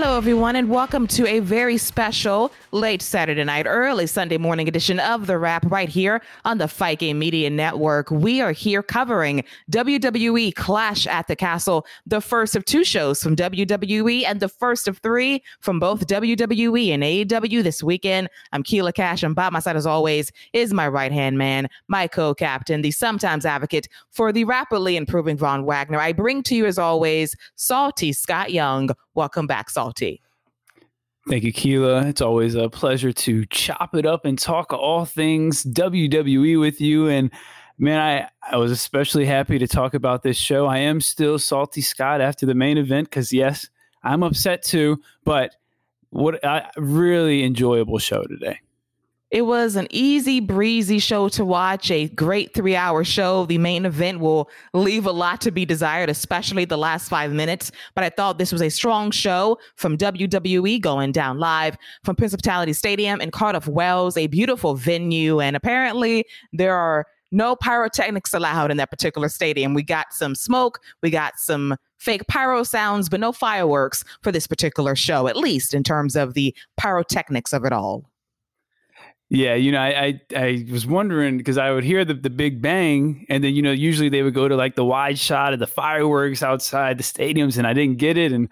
Hello, everyone, and welcome to a very special late Saturday night, early Sunday morning edition of The Wrap right here on the Fight Game Media Network. We are here covering WWE Clash at the Castle, the first of two shows from WWE and the first of three from both WWE and AEW this weekend. I'm Keila Cash, and by my side, as always, is my right hand man, my co captain, the sometimes advocate for the rapidly improving Von Wagner. I bring to you, as always, Salty Scott Young. Welcome back, Salty. Thank you, Keila. It's always a pleasure to chop it up and talk all things WWE with you. And man, I, I was especially happy to talk about this show. I am still salty Scott after the main event because, yes, I'm upset too, but what a really enjoyable show today. It was an easy breezy show to watch, a great three hour show. The main event will leave a lot to be desired, especially the last five minutes. But I thought this was a strong show from WWE going down live from Principality Stadium in Cardiff, Wales, a beautiful venue. And apparently there are no pyrotechnics allowed in that particular stadium. We got some smoke, we got some fake pyro sounds, but no fireworks for this particular show, at least in terms of the pyrotechnics of it all. Yeah, you know, I I, I was wondering because I would hear the, the big bang, and then you know, usually they would go to like the wide shot of the fireworks outside the stadiums, and I didn't get it, and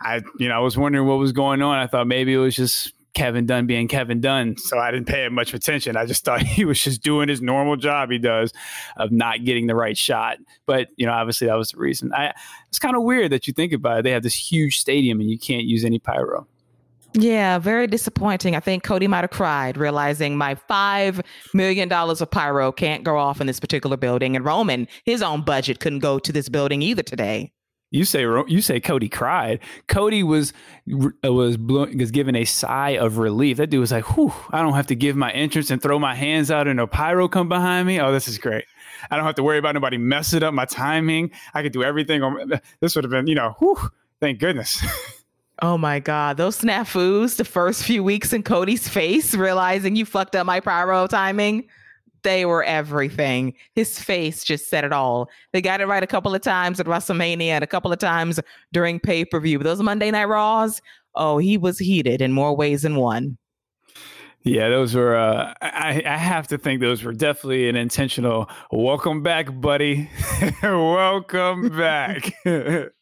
I you know I was wondering what was going on. I thought maybe it was just Kevin Dunn being Kevin Dunn, so I didn't pay much attention. I just thought he was just doing his normal job he does of not getting the right shot. But you know, obviously that was the reason. I it's kind of weird that you think about it. They have this huge stadium and you can't use any pyro. Yeah, very disappointing. I think Cody might have cried realizing my $5 million of pyro can't go off in this particular building. And Roman, his own budget couldn't go to this building either today. You say you say Cody cried. Cody was uh, was was given a sigh of relief. That dude was like, "Whew! I don't have to give my entrance and throw my hands out and a pyro come behind me. Oh, this is great. I don't have to worry about nobody messing up my timing. I could do everything. On, this would have been, you know, whew, thank goodness." Oh my God. Those snafus the first few weeks in Cody's face, realizing you fucked up my pyro timing, they were everything. His face just said it all. They got it right a couple of times at WrestleMania and a couple of times during pay per view. Those Monday Night Raws, oh, he was heated in more ways than one. Yeah, those were. Uh, I, I have to think those were definitely an intentional. Welcome back, buddy. welcome back.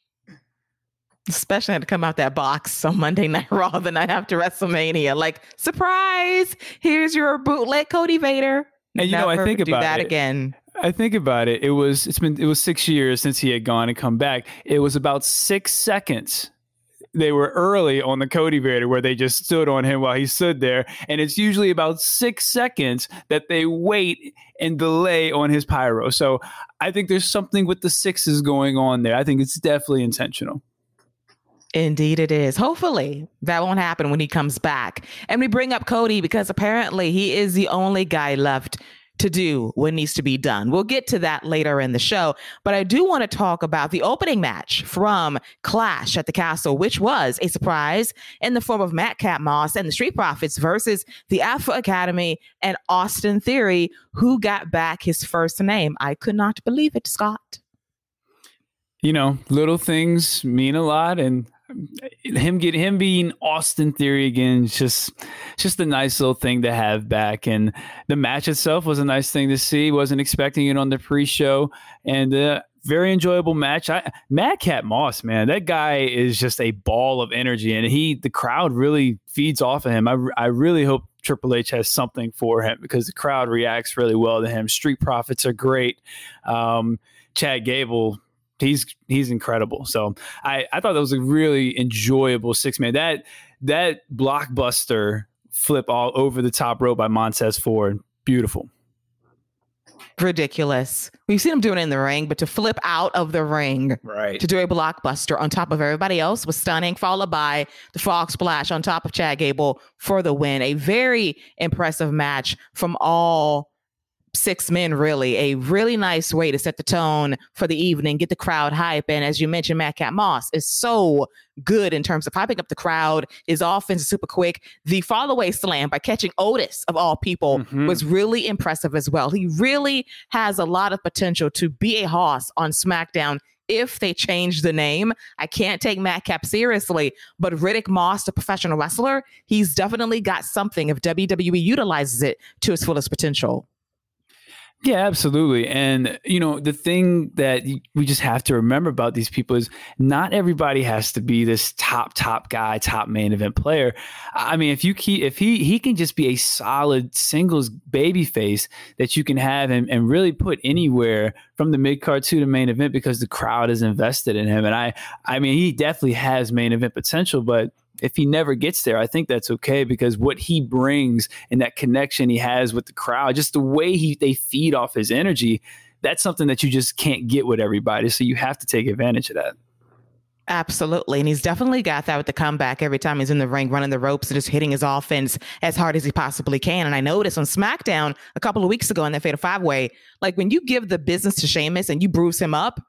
especially had to come out that box on Monday Night Raw the night after WrestleMania. Like, surprise! Here's your bootleg Cody Vader. And you Never know, I think about that it. again. I think about it. It was it's been it was six years since he had gone and come back. It was about six seconds. They were early on the Cody Vader where they just stood on him while he stood there, and it's usually about six seconds that they wait and delay on his pyro. So I think there's something with the sixes going on there. I think it's definitely intentional. Indeed, it is. Hopefully, that won't happen when he comes back. And we bring up Cody because apparently he is the only guy left to do what needs to be done. We'll get to that later in the show, but I do want to talk about the opening match from Clash at the Castle, which was a surprise in the form of Madcap Moss and the Street Profits versus the Alpha Academy and Austin Theory, who got back his first name. I could not believe it, Scott. You know, little things mean a lot, and him get him being Austin Theory again, just just a nice little thing to have back. And the match itself was a nice thing to see. wasn't expecting it on the pre-show, and uh, very enjoyable match. I Madcap Moss, man, that guy is just a ball of energy, and he the crowd really feeds off of him. I I really hope Triple H has something for him because the crowd reacts really well to him. Street Profits are great. Um, Chad Gable he's he's incredible. So I I thought that was a really enjoyable six man. That that blockbuster flip all over the top rope by Montez Ford, beautiful. Ridiculous. We've seen him doing it in the ring, but to flip out of the ring, right, to do a blockbuster on top of everybody else was stunning. Followed by the frog splash on top of Chad Gable for the win. A very impressive match from all six men really a really nice way to set the tone for the evening get the crowd hype and as you mentioned Madcap Moss is so good in terms of hyping up the crowd his offense is super quick the away slam by catching otis of all people mm-hmm. was really impressive as well he really has a lot of potential to be a hoss on smackdown if they change the name. I can't take Madcap seriously, but Riddick Moss, the professional wrestler, he's definitely got something if WWE utilizes it to its fullest potential. Yeah, absolutely. And, you know, the thing that we just have to remember about these people is not everybody has to be this top, top guy, top main event player. I mean, if you keep, if he, he can just be a solid singles baby face that you can have and, and really put anywhere from the mid card to the main event because the crowd is invested in him. And I, I mean, he definitely has main event potential, but if he never gets there, I think that's okay because what he brings and that connection he has with the crowd, just the way he they feed off his energy, that's something that you just can't get with everybody. So you have to take advantage of that. Absolutely. And he's definitely got that with the comeback every time he's in the ring, running the ropes and just hitting his offense as hard as he possibly can. And I noticed on SmackDown a couple of weeks ago in that Fatal Five Way, like when you give the business to Sheamus and you bruise him up,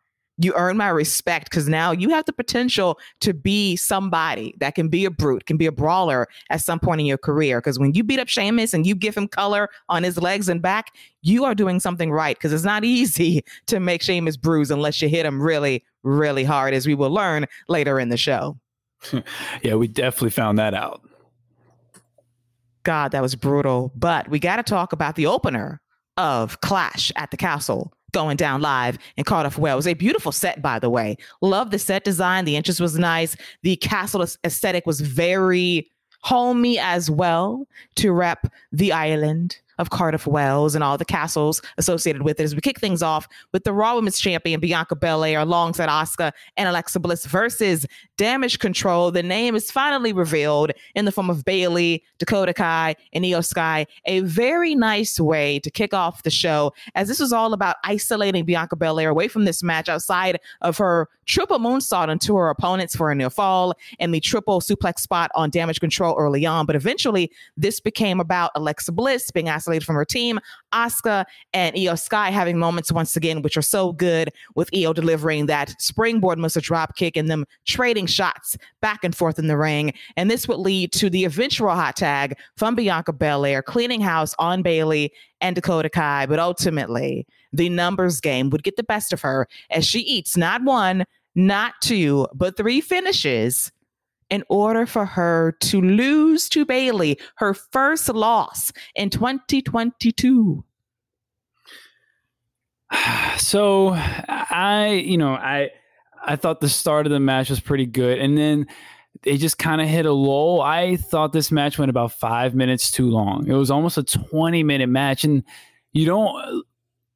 you earn my respect because now you have the potential to be somebody that can be a brute, can be a brawler at some point in your career. Because when you beat up Sheamus and you give him color on his legs and back, you are doing something right. Because it's not easy to make Sheamus bruise unless you hit him really, really hard, as we will learn later in the show. yeah, we definitely found that out. God, that was brutal. But we got to talk about the opener of Clash at the Castle going down live in Cardiff, Wales. A beautiful set, by the way. Love the set design. The interest was nice. The castle aesthetic was very homey as well to rep the island of Cardiff Wales and all the castles associated with it as we kick things off with the Raw Women's Champion Bianca Belair alongside Asuka and Alexa Bliss versus Damage Control. The name is finally revealed in the form of Bayley, Dakota Kai, and Iyo Sky. A very nice way to kick off the show, as this was all about isolating Bianca Belair away from this match outside of her triple moonsault into her opponents for a near fall and the triple suplex spot on Damage Control early on. But eventually, this became about Alexa Bliss being isolated from her team. Asuka and Iyo Sky having moments once again, which are so good with Iyo delivering that springboard missile drop kick and them trading shots back and forth in the ring. And this would lead to the eventual hot tag from Bianca Belair, cleaning house on Bayley and Dakota Kai. But ultimately, the numbers game would get the best of her as she eats not one, not two, but three finishes in order for her to lose to Bayley, her first loss in 2022? So I, you know, I I thought the start of the match was pretty good, and then they just kind of hit a lull. I thought this match went about five minutes too long. It was almost a 20 minute match, and you don't.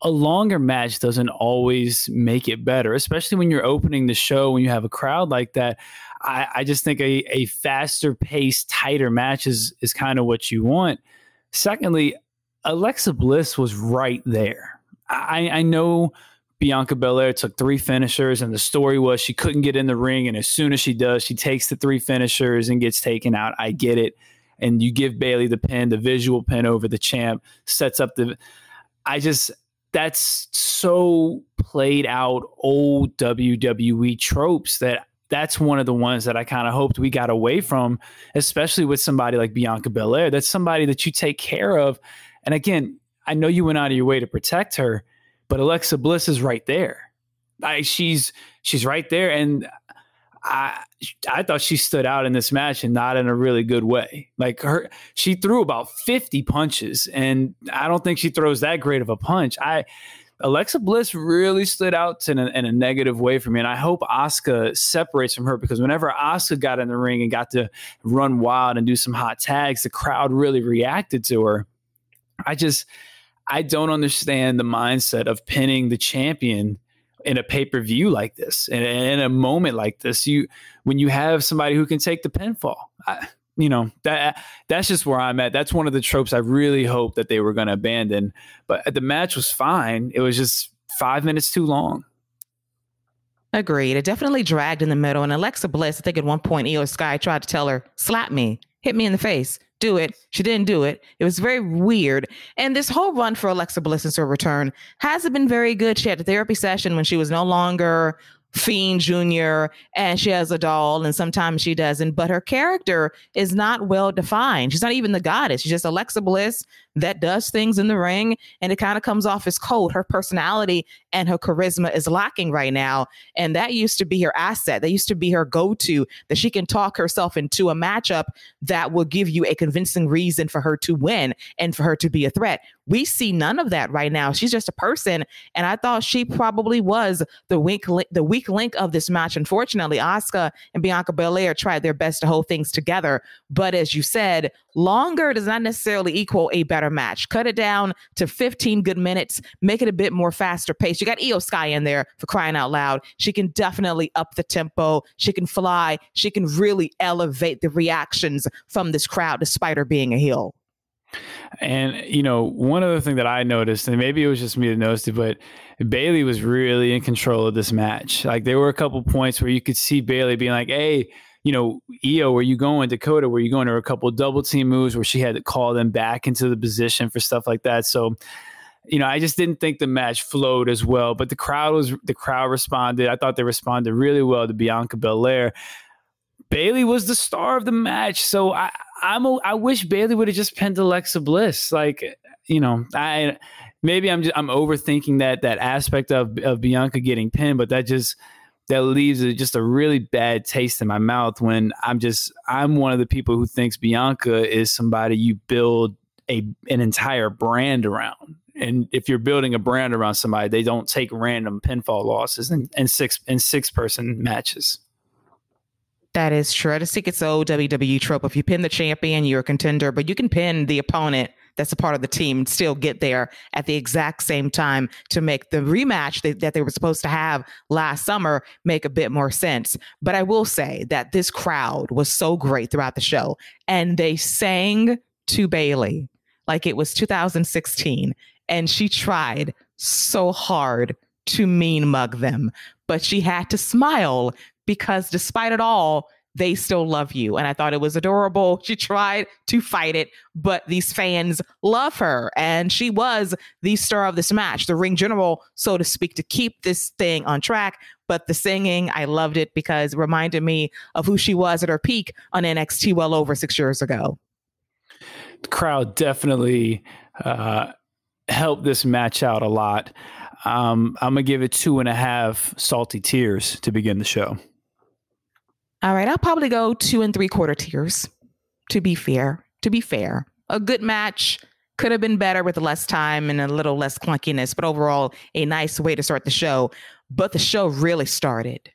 A longer match doesn't always make it better, especially when you're opening the show when you have a crowd like that. I, I just think a, a faster paced, tighter match is, is kind of what you want. Secondly, Alexa Bliss was right there. I, I know Bianca Belair took three finishers, and the story was she couldn't get in the ring. And as soon as she does, she takes the three finishers and gets taken out. I get it. And you give Bayley the pin, the visual pin over the champ, sets up the. I just, that's so played out old WWE tropes that that's one of the ones that I kind of hoped we got away from, especially with somebody like Bianca Belair. That's somebody that you take care of. And again, I know you went out of your way to protect her, but Alexa Bliss is right there. I, she's she's right there, and I I thought she stood out in this match and not in a really good way. Like her, she threw about fifty punches, and I don't think she throws that great of a punch. I Alexa Bliss really stood out in a, in a negative way for me. And I hope Asuka separates from her because whenever Asuka got in the ring and got to run wild and do some hot tags, the crowd really reacted to her. I just, I don't understand the mindset of pinning the champion in a pay per view like this, and in, a moment like this. You, when you have somebody who can take the pinfall, I, you know that that's just where I'm at. That's one of the tropes I really hope that they were going to abandon. But the match was fine. It was just five minutes too long. Agreed. It definitely dragged in the middle. And Alexa Bliss, I think at one point, Iyo Sky tried to tell her, "Slap me, hit me in the face, do it." She didn't do it. It was very weird. And this whole run for Alexa Bliss since her return hasn't been very good. She had a therapy session when she was no longer Fiend Jr. and she has a doll, and sometimes she doesn't. But her character is not well defined. She's not even the goddess. She's just Alexa Bliss, that does things in the ring and it kind of comes off as cold. Her personality and her charisma is lacking right now. And that used to be her asset. That used to be her go to, that she can talk herself into a matchup that will give you a convincing reason for her to win and for her to be a threat. We see none of that right now. She's just a person. And I thought she probably was the weak, link, the weak link of this match. Unfortunately, Asuka and Bianca Belair tried their best to hold things together. But as you said, longer does not necessarily equal a better match. Cut it down to 15 good minutes, make it a bit more faster pace. You got Iyo Sky in there for crying out loud. She can definitely up the tempo. She can fly. She can really elevate the reactions from this crowd, despite her being a heel. And you know, one other thing that I noticed, and maybe it was just me that noticed it, but Bayley was really in control of this match. Like there were a couple points where you could see Bayley being like, "Hey, you know, Iyo, where you going? Dakota, where you going?" to were a couple double team moves where she had to call them back into the position for stuff like that. So, you know, I just didn't think the match flowed as well. But the crowd was the crowd responded. I thought they responded really well to Bianca Belair. Bayley was the star of the match, so I, I'm a, I wish Bayley would have just pinned Alexa Bliss. Like, you know, I maybe I'm just, I'm overthinking that that aspect of of Bianca getting pinned, but that just that leaves just a really bad taste in my mouth when I'm just I'm one of the people who thinks Bianca is somebody you build a an entire brand around. And if you're building a brand around somebody, they don't take random pinfall losses and, and six and six person matches. That is true. I just think it's old WWE trope. If you pin the champion, you're a contender, but you can pin the opponent that's a part of the team still get there at the exact same time to make the rematch that, that they were supposed to have last summer make a bit more sense. But I will say that this crowd was so great throughout the show and they sang to Bayley like it was 2016 and she tried so hard to mean mug them, but she had to smile because despite it all, they still love you. And I thought it was adorable. She tried to fight it, but these fans love her. And she was the star of this match, the ring general, so to speak, to keep this thing on track. But the singing, I loved it because it reminded me of who she was at her peak on NXT well over six years ago. The crowd definitely uh, helped this match out a lot. Um, I'm going to give it two and a half salty tears to begin the show. All right, I'll probably go two and three quarter tears. To be fair, to be fair, a good match could have been better with less time and a little less clunkiness, but overall, a nice way to start the show. But the show really started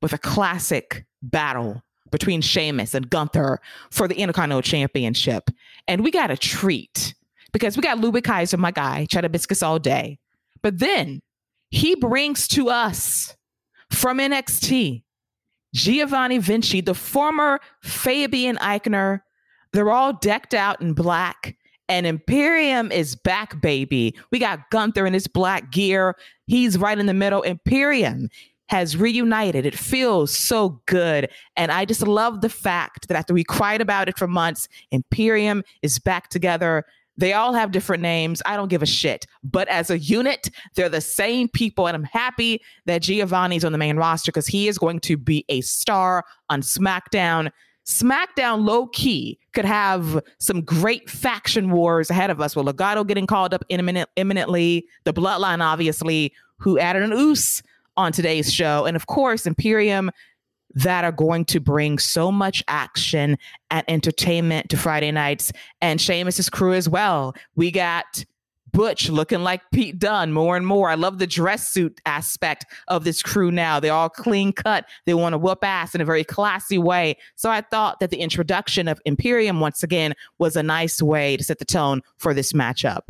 with a classic battle between Sheamus and Gunther for the Intercontinental Championship. And we got a treat because we got Ludwig Kaiser, my guy, cheddar biscuits all day. But then he brings to us from NXT Giovanni Vinci, the former Fabian Aichner. They're all decked out in black. And Imperium is back, baby. We got Gunther in his black gear. He's right in the middle. Imperium has reunited. It feels so good. And I just love the fact that after we cried about it for months, Imperium is back together. They all have different names. I don't give a shit. But as a unit, they're the same people. And I'm happy that Giovanni's on the main roster because he is going to be a star on SmackDown. SmackDown low key could have some great faction wars ahead of us with Legado getting called up imminent, imminently, the Bloodline, obviously, who added an Uce on today's show. And of course, Imperium that are going to bring so much action and entertainment to Friday nights and Sheamus's crew as well. We got Butch looking like Pete Dunne more and more. I love the dress suit aspect of this crew now. They're all clean cut. They want to whoop ass in a very classy way. So I thought that the introduction of Imperium once again was a nice way to set the tone for this matchup.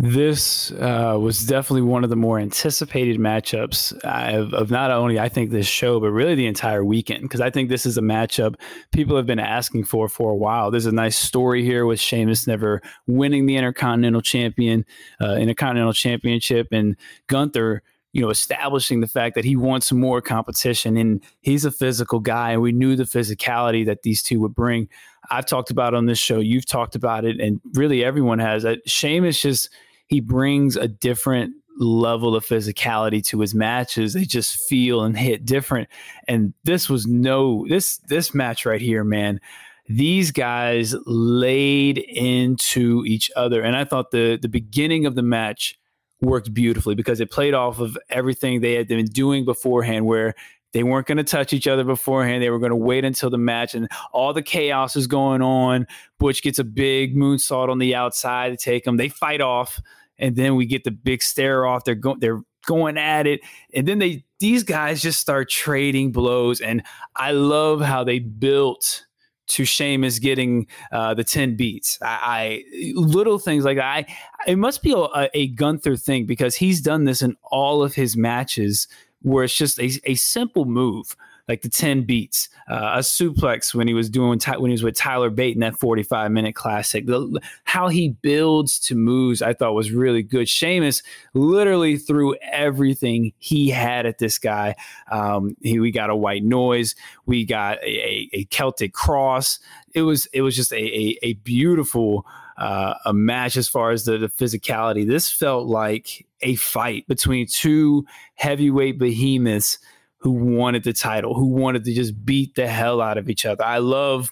This uh, was definitely one of the more anticipated matchups of, of, not only I think this show, but really the entire weekend. Because I think this is a matchup people have been asking for for a while. There's a nice story here with Sheamus never winning the Intercontinental Champion, uh, Intercontinental Championship, and Gunther you know, establishing the fact that he wants more competition and he's a physical guy, and we knew the physicality that these two would bring. I've talked about on this show, you've talked about it, and really everyone has. That Sheamus just he brings a different level of physicality to his matches. They just feel and hit different. And this was no this this match right here, man. these guys laid into each other. And I thought the the beginning of the match worked beautifully because it played off of everything they had been doing beforehand, where they weren't going to touch each other beforehand. They were going to wait until the match, and all the chaos is going on. Butch gets a big moonsault on the outside to take him. They fight off, and then we get the big stare off. They're going. They're going at it, and then they these guys just start trading blows. And I love how they built to Sheamus getting uh, the 10 beats. I, I, little things like. I, it must be a, a Gunther thing because he's done this in all of his matches where it's just a, a simple move like the 10 beats, uh, a suplex when he was doing when he was with Tyler Bate in that 45 minute classic. The, how he builds to moves, I thought was really good. Sheamus literally threw everything he had at this guy. Um, he, we got a white noise, we got a, a Celtic cross. It was it was just a, a, a beautiful uh, a match as far as the, the physicality. This felt like a fight between two heavyweight behemoths who wanted the title, who wanted to just beat the hell out of each other. I love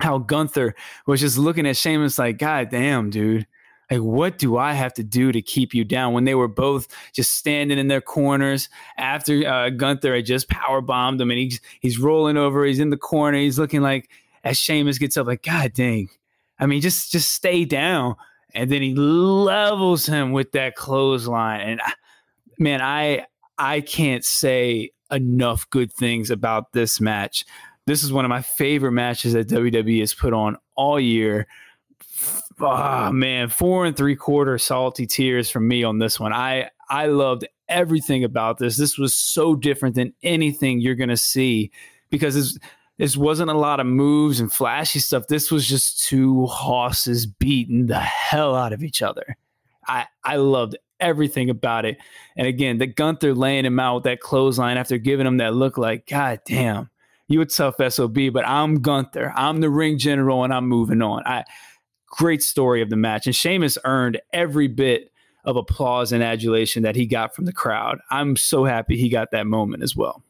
how Gunther was just looking at Sheamus like, God damn, dude. Like, what do I have to do to keep you down? When they were both just standing in their corners after uh, Gunther had just power bombed him, and he's he's rolling over, he's in the corner, he's looking like as Sheamus gets up, like, God dang, I mean, just just stay down. And then he levels him with that clothesline, and uh, man, I I can't say enough good things about this match. This is one of my favorite matches that WWE has put on all year. Oh man, four and three quarter salty tears from me on this one. I I loved everything about this. This was so different than anything you're gonna see because this this wasn't a lot of moves and flashy stuff. This was just two horses beating the hell out of each other. I I loved everything about it. And again, the Gunther laying him out with that clothesline after giving him that look like, God damn, you a tough SOB, but I'm Gunther. I'm the ring general and I'm moving on. I great story of the match. And Sheamus earned every bit of applause and adulation that he got from the crowd. I'm so happy he got that moment as well.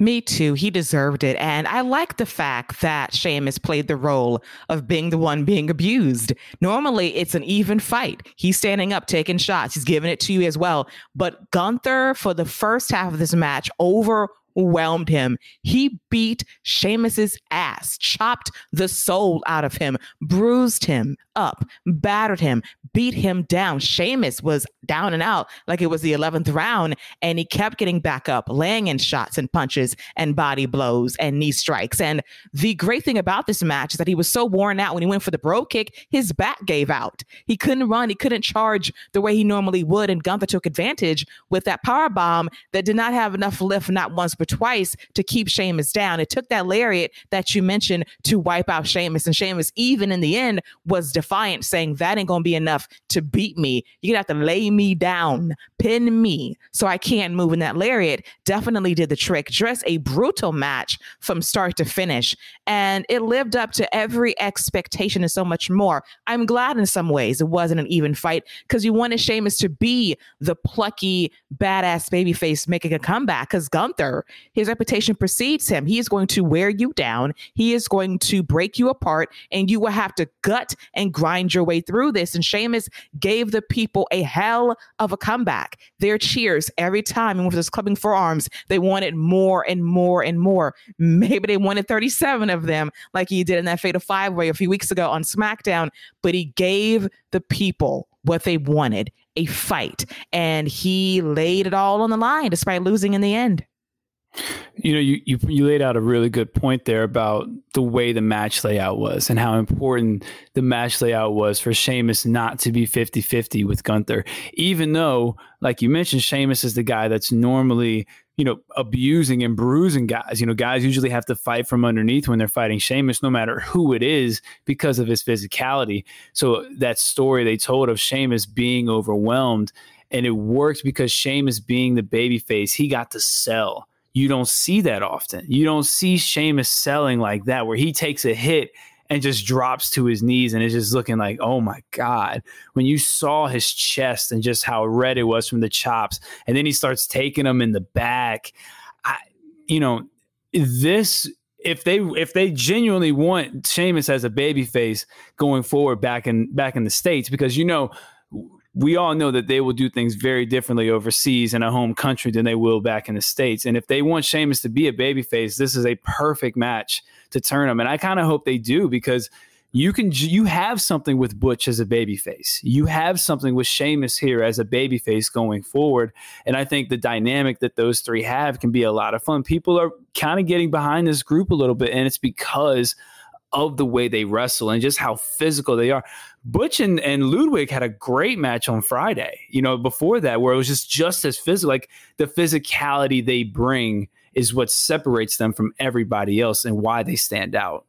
Me too. He deserved it. And I like the fact that Sheamus played the role of being the one being abused. Normally, it's an even fight. He's standing up, taking shots. He's giving it to you as well. But Gunther, for the first half of this match, overwhelmed him. He beat Sheamus's ass, chopped the soul out of him, bruised him up, battered him, beat him down. Sheamus was down and out like it was the 11th round, and he kept getting back up, laying in shots and punches and body blows and knee strikes. And the great thing about this match is that he was so worn out when he went for the bro kick, his back gave out. He couldn't run, he couldn't charge the way he normally would, and Gunther took advantage with that power bomb that did not have enough lift, not once but twice, to keep Sheamus down. It took that lariat that you mentioned to wipe out Sheamus, and Sheamus, even in the end, was defiant, saying that ain't gonna be enough to beat me. You're gonna have to lay me down, pin me, so I can't move. And that lariat definitely did the trick. Just a brutal match from start to finish. And it lived up to every expectation and so much more. I'm glad in some ways it wasn't an even fight because you wanted Sheamus to be the plucky, badass babyface making a comeback. Because Gunther, his reputation precedes him. He is going to wear you down. He is going to break you apart, and you will have to gut and grind your way through this. And Sheamus gave the people a hell of a comeback. Their cheers every time, and with his clubbing forearms, they wanted more and more and more. Maybe they wanted 37 of them, like he did in that Fatal Five Way a few weeks ago on SmackDown, but he gave the people what they wanted a fight. And he laid it all on the line despite losing in the end. You know, you, you you laid out a really good point there about the way the match layout was and how important the match layout was for Sheamus not to be 50-50 with Gunther. Even though, like you mentioned, Sheamus is the guy that's normally, you know, abusing and bruising guys. You know, guys usually have to fight from underneath when they're fighting Sheamus, no matter who it is, because of his physicality. So that story they told of Sheamus being overwhelmed, and it worked because Sheamus being the babyface, he got to sell you don't see that often. You don't see Sheamus selling like that, where he takes a hit and just drops to his knees and is just looking like, oh my God. When you saw his chest and just how red it was from the chops, and then he starts taking them in the back, I, you know, this if they if they genuinely want Sheamus as a babyface going forward back in back in the states, because you know we all know that they will do things very differently overseas in a home country than they will back in the states. And if they want Sheamus to be a babyface, this is a perfect match to turn him. And I kind of hope they do because you can you have something with Butch as a babyface. You have something with Sheamus here as a babyface going forward. And I think the dynamic that those three have can be a lot of fun. People are kind of getting behind this group a little bit, and it's because of the way they wrestle and just how physical they are. Butch and, and Ludwig had a great match on Friday, you know, before that, where it was just just as physical. Like the physicality they bring is what separates them from everybody else and why they stand out.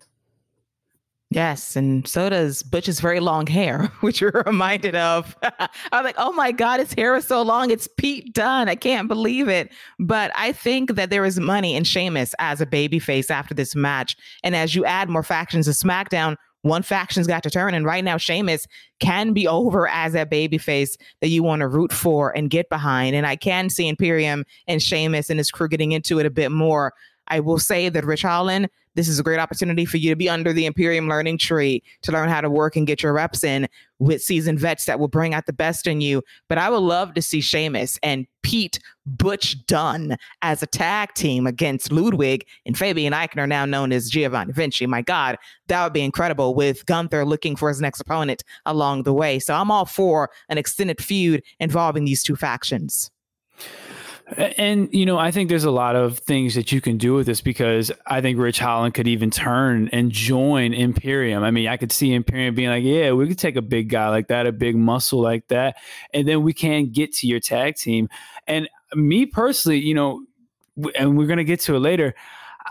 Yes, and so does Butch's very long hair, which you're reminded of. I was like, oh my God, his hair is so long. It's Pete Dunne. I can't believe it. But I think that there is money in Sheamus as a babyface after this match. And as you add more factions to SmackDown, one faction's got to turn. And right now, Sheamus can be over as that babyface that you want to root for and get behind. And I can see Imperium and Sheamus and his crew getting into it a bit more. I will say that Ridge Holland this is a great opportunity for you to be under the Imperium learning tree to learn how to work and get your reps in with seasoned vets that will bring out the best in you. But I would love to see Sheamus and Pete Butch Dunne as a tag team against Ludwig and Fabian Aichner, now known as Giovanni Vinci. My God, that would be incredible with Gunther looking for his next opponent along the way. So I'm all for an extended feud involving these two factions. And you know, I think there's a lot of things that you can do with this because I think Ridge Holland could even turn and join Imperium. I mean, I could see Imperium being like, "Yeah, we could take a big guy like that, a big muscle like that, and then we can get to your tag team." And me personally, you know, and we're gonna get to it later.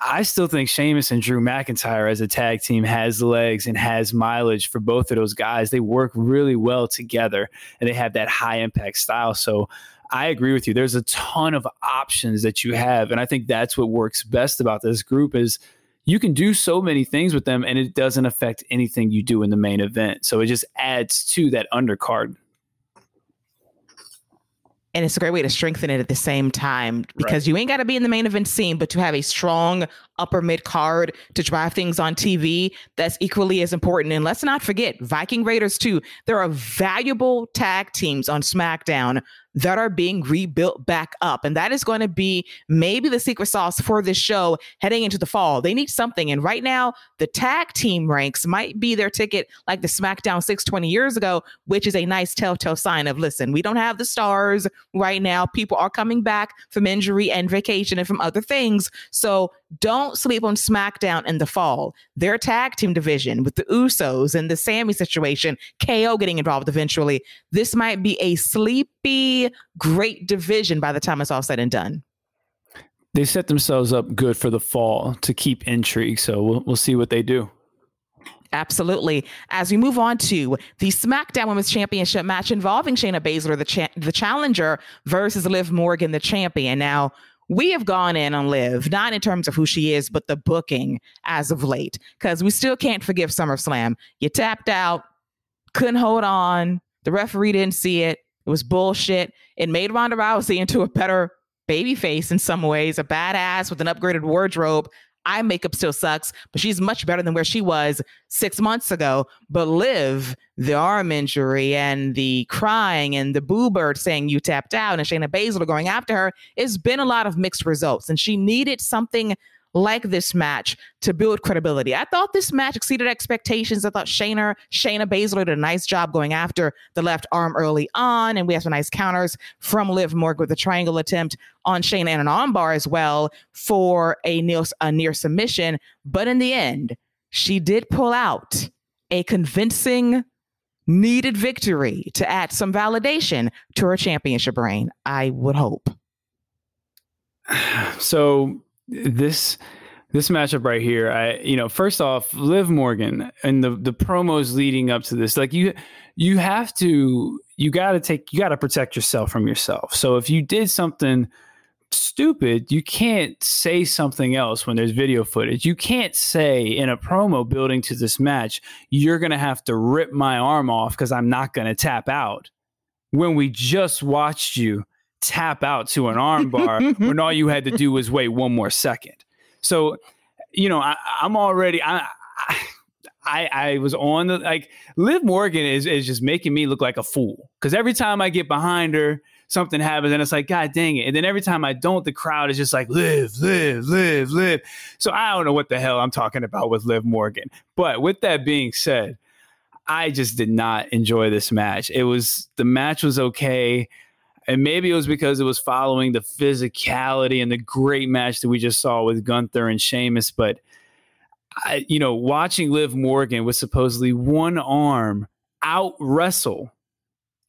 I still think Sheamus and Drew McIntyre as a tag team has legs and has mileage for both of those guys. They work really well together and they have that high impact style. So I agree with you. There's a ton of options that you have, and I think that's what works best about this group is you can do so many things with them, and it doesn't affect anything you do in the main event. So it just adds to that undercard and it's a great way to strengthen it at the same time because right. you ain't got to be in the main event scene, but to have a strong upper mid card to drive things on TV, that's equally as important. And let's not forget Viking Raiders too. There are valuable tag teams on SmackDown that are being rebuilt back up. And that is going to be maybe the secret sauce for this show heading into the fall. They need something. And right now, the tag team ranks might be their ticket, like the SmackDown 620 years ago, which is a nice telltale sign of listen, we don't have the stars right now. People are coming back from injury and vacation and from other things. So don't sleep on SmackDown in the fall. Their tag team division with the Usos and the Sami situation, KO getting involved eventually. This might be a sleepy, great division by the time it's all said and done. They set themselves up good for the fall to keep intrigue. So we'll, we'll see what they do. Absolutely. As we move on to the SmackDown Women's Championship match involving Shayna Baszler, the cha- the challenger, versus Liv Morgan, the champion. Now, we have gone in on Liv, not in terms of who she is, but the booking as of late, because we still can't forgive SummerSlam. You tapped out, couldn't hold on. The referee didn't see it. It was bullshit. It made Ronda Rousey into a better babyface in some ways, a badass with an upgraded wardrobe. Eye makeup still sucks, but she's much better than where she was six months ago. But Liv, the arm injury and the crying and the boo bird saying you tapped out and Shayna Baszler going after her, it's been a lot of mixed results. And she needed something like this match to build credibility. I thought this match exceeded expectations. I thought Shayna, Shayna Baszler did a nice job going after the left arm early on, and we have some nice counters from Liv Morgan with a triangle attempt on Shayna and an armbar as well for a near, a near submission. But in the end, she did pull out a convincing needed victory to add some validation to her championship reign. I would hope. So this this matchup right here, I you know, first off, Liv Morgan and the the promos leading up to this, like you you have to you got to take you got to protect yourself from yourself. So if you did something stupid, you can't say something else when there's video footage. You can't say in a promo building to this match, you're going to have to rip my arm off because I'm not going to tap out when we just watched you tap out to an armbar when all you had to do was wait one more second. So you know, I, am already I, I I was on the like Liv Morgan is is just making me look like a fool because every time I get behind her, something happens and it's like God dang it, and then every time I don't, the crowd is just like live, live, live, live. So I don't know what the hell I'm talking about with Liv Morgan. But with that being said, I just did not enjoy this match. It was the match was okay. And maybe it was because it was following the physicality and the great match that we just saw with Gunther and Sheamus. But, I, you know, watching Liv Morgan with supposedly one arm out wrestle,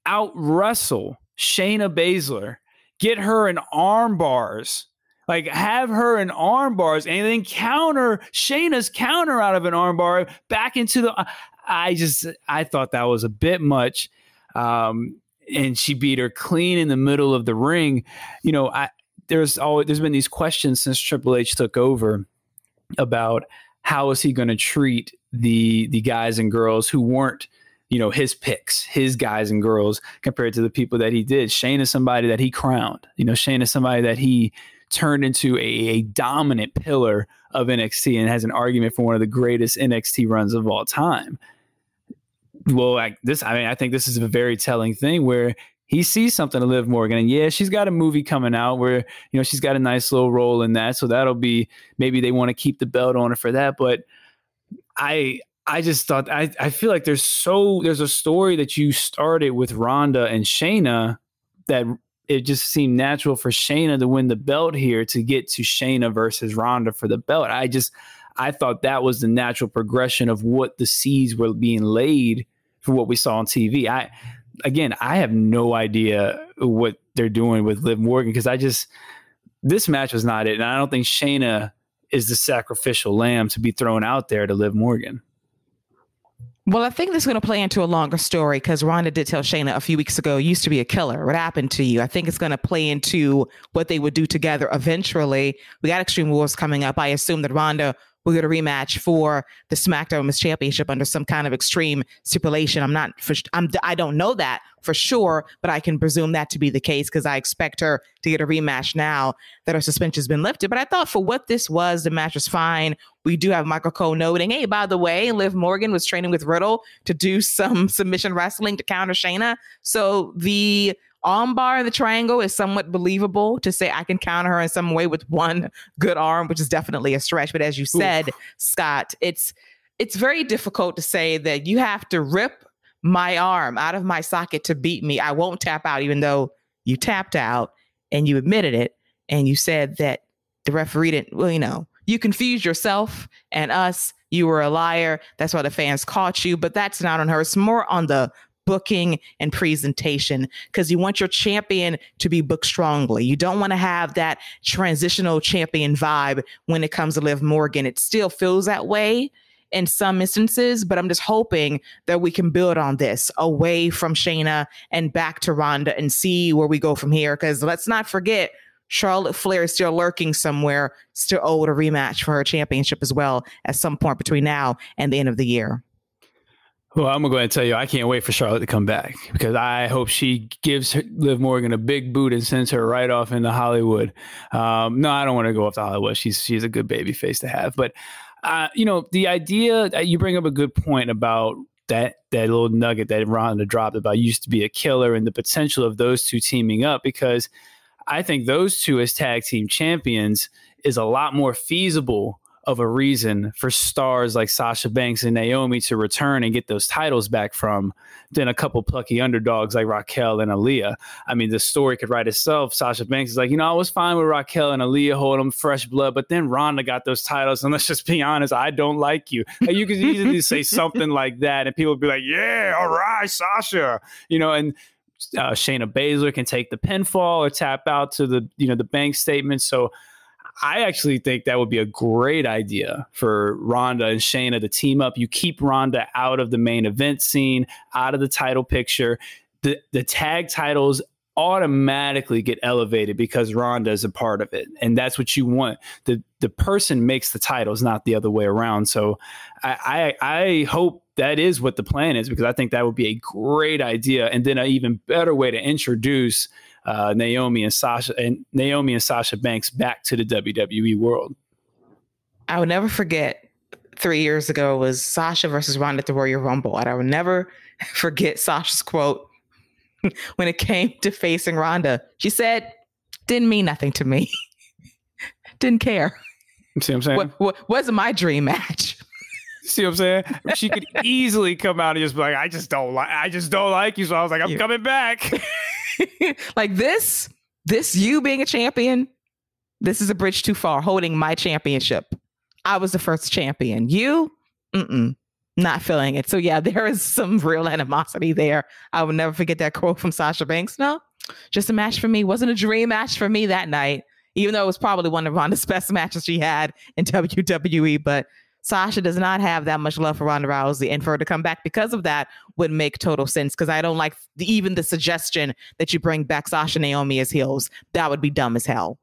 out wrestle Shayna Baszler, get her in arm bars, like have her in arm bars and then counter Shayna's counter out of an arm bar back into the. I just, I thought that was a bit much. Um, and she beat her clean in the middle of the ring. You know, I there's always there's been these questions since Triple H took over about how is he going to treat the the guys and girls who weren't you know his picks, his guys and girls compared to the people that he did. Shayna is somebody that he crowned. You know, Shayna is somebody that he turned into a, a dominant pillar of NXT and has an argument for one of the greatest NXT runs of all time well, like this, I mean, I think this is a very telling thing where he sees something to Liv Morgan, and yeah, she's got a movie coming out where you know she's got a nice little role in that, so that'll be maybe they want to keep the belt on her for that. But I, I just thought I, I feel like there's so there's a story that you started with Ronda and Shayna that it just seemed natural for Shayna to win the belt here to get to Shayna versus Ronda for the belt. I just I thought that was the natural progression of what the seeds were being laid for what we saw on TV. I again, I have no idea what they're doing with Liv Morgan because I just this match was not it, and I don't think Shayna is the sacrificial lamb to be thrown out there to Liv Morgan. Well, I think this is going to play into a longer story because Ronda did tell Shayna a few weeks ago, used to be a killer. What happened to you? I think it's going to play into what they would do together eventually. We got Extreme Rules coming up. I assume that Ronda we get a rematch for the SmackDown Women's Championship under some kind of extreme stipulation. I'm not for I'm I don't know that for sure, but I can presume that to be the case because I expect her to get a rematch now that her suspension's been lifted. But I thought for what this was, the match was fine. We do have Michael Cole noting, hey, by the way, Liv Morgan was training with Riddle to do some submission wrestling to counter Shayna. So the armbar in the triangle is somewhat believable to say I can counter her in some way with one good arm, which is definitely a stretch. But as you said. Scott, it's it's very difficult to say that you have to rip my arm out of my socket to beat me. I won't tap out, even though you tapped out and you admitted it and you said that the referee didn't, well, you know, you confused yourself and us. You were a liar. That's why the fans caught you. But that's not on her. It's more on the booking and presentation because you want your champion to be booked strongly. You don't want to have that transitional champion vibe when it comes to Liv Morgan. It still feels that way in some instances, but I'm just hoping that we can build on this away from Shayna and back to Ronda and see where we go from here. Because let's not forget, Charlotte Flair is still lurking somewhere, still owed a rematch for her championship as well at some point between now and the end of the year. Well, I'm going to go ahead and tell you, I can't wait for Charlotte to come back because I hope she gives Liv Morgan a big boot and sends her right off into Hollywood. Um, no, I don't want to go off to Hollywood. She's she's a good baby face to have, but uh, you know, the idea that you bring up a good point about that that little nugget that Ronda dropped about used to be a killer and the potential of those two teaming up because I think those two as tag team champions is a lot more feasible of a reason for stars like Sasha Banks and Naomi to return and get those titles back from than a couple plucky underdogs like Raquel and Aliyah. I mean, the story could write itself. Sasha Banks is like, you know, I was fine with Raquel and Aliyah holding them fresh blood, but then Ronda got those titles. And let's just be honest, I don't like you. And you could easily say something like that, and people would be like, yeah, all right, Sasha. You know, and uh, Shayna Baszler can take the pinfall or tap out to the, you know, the bank statement. So, I actually think that would be a great idea for Ronda and Shayna to team up. You keep Ronda out of the main event scene, out of the title picture. The the tag titles automatically get elevated because Ronda is a part of it. And that's what you want. The the person makes the titles, not the other way around. So I I, I hope that is what the plan is because I think that would be a great idea. And then an even better way to introduce uh, Naomi and Sasha and Naomi and Sasha Banks back to the WWE world. I will never forget three years ago was Sasha versus Ronda at the Royal Rumble. And I will never forget Sasha's quote when it came to facing Ronda. She said, didn't mean nothing to me. Didn't care. See what I'm saying? What, what, wasn't my dream match. See what I'm saying? She could easily come out and just be like, I just don't like I just don't like you. So I was like, I'm yeah. coming back. like this, this you being a champion, this is a bridge too far, holding my championship. I was the first champion. You, mm-mm, not feeling it. So yeah, there is some real animosity there. I will never forget that quote from Sasha Banks. No, just a match for me. Wasn't a dream match for me that night, even though it was probably one of Ronda's best matches she had in WWE. But Sasha does not have that much love for Ronda Rousey, and for her to come back because of that would make total sense. Because I don't like the, even the suggestion that you bring back Sasha Naomi as heels. That would be dumb as hell.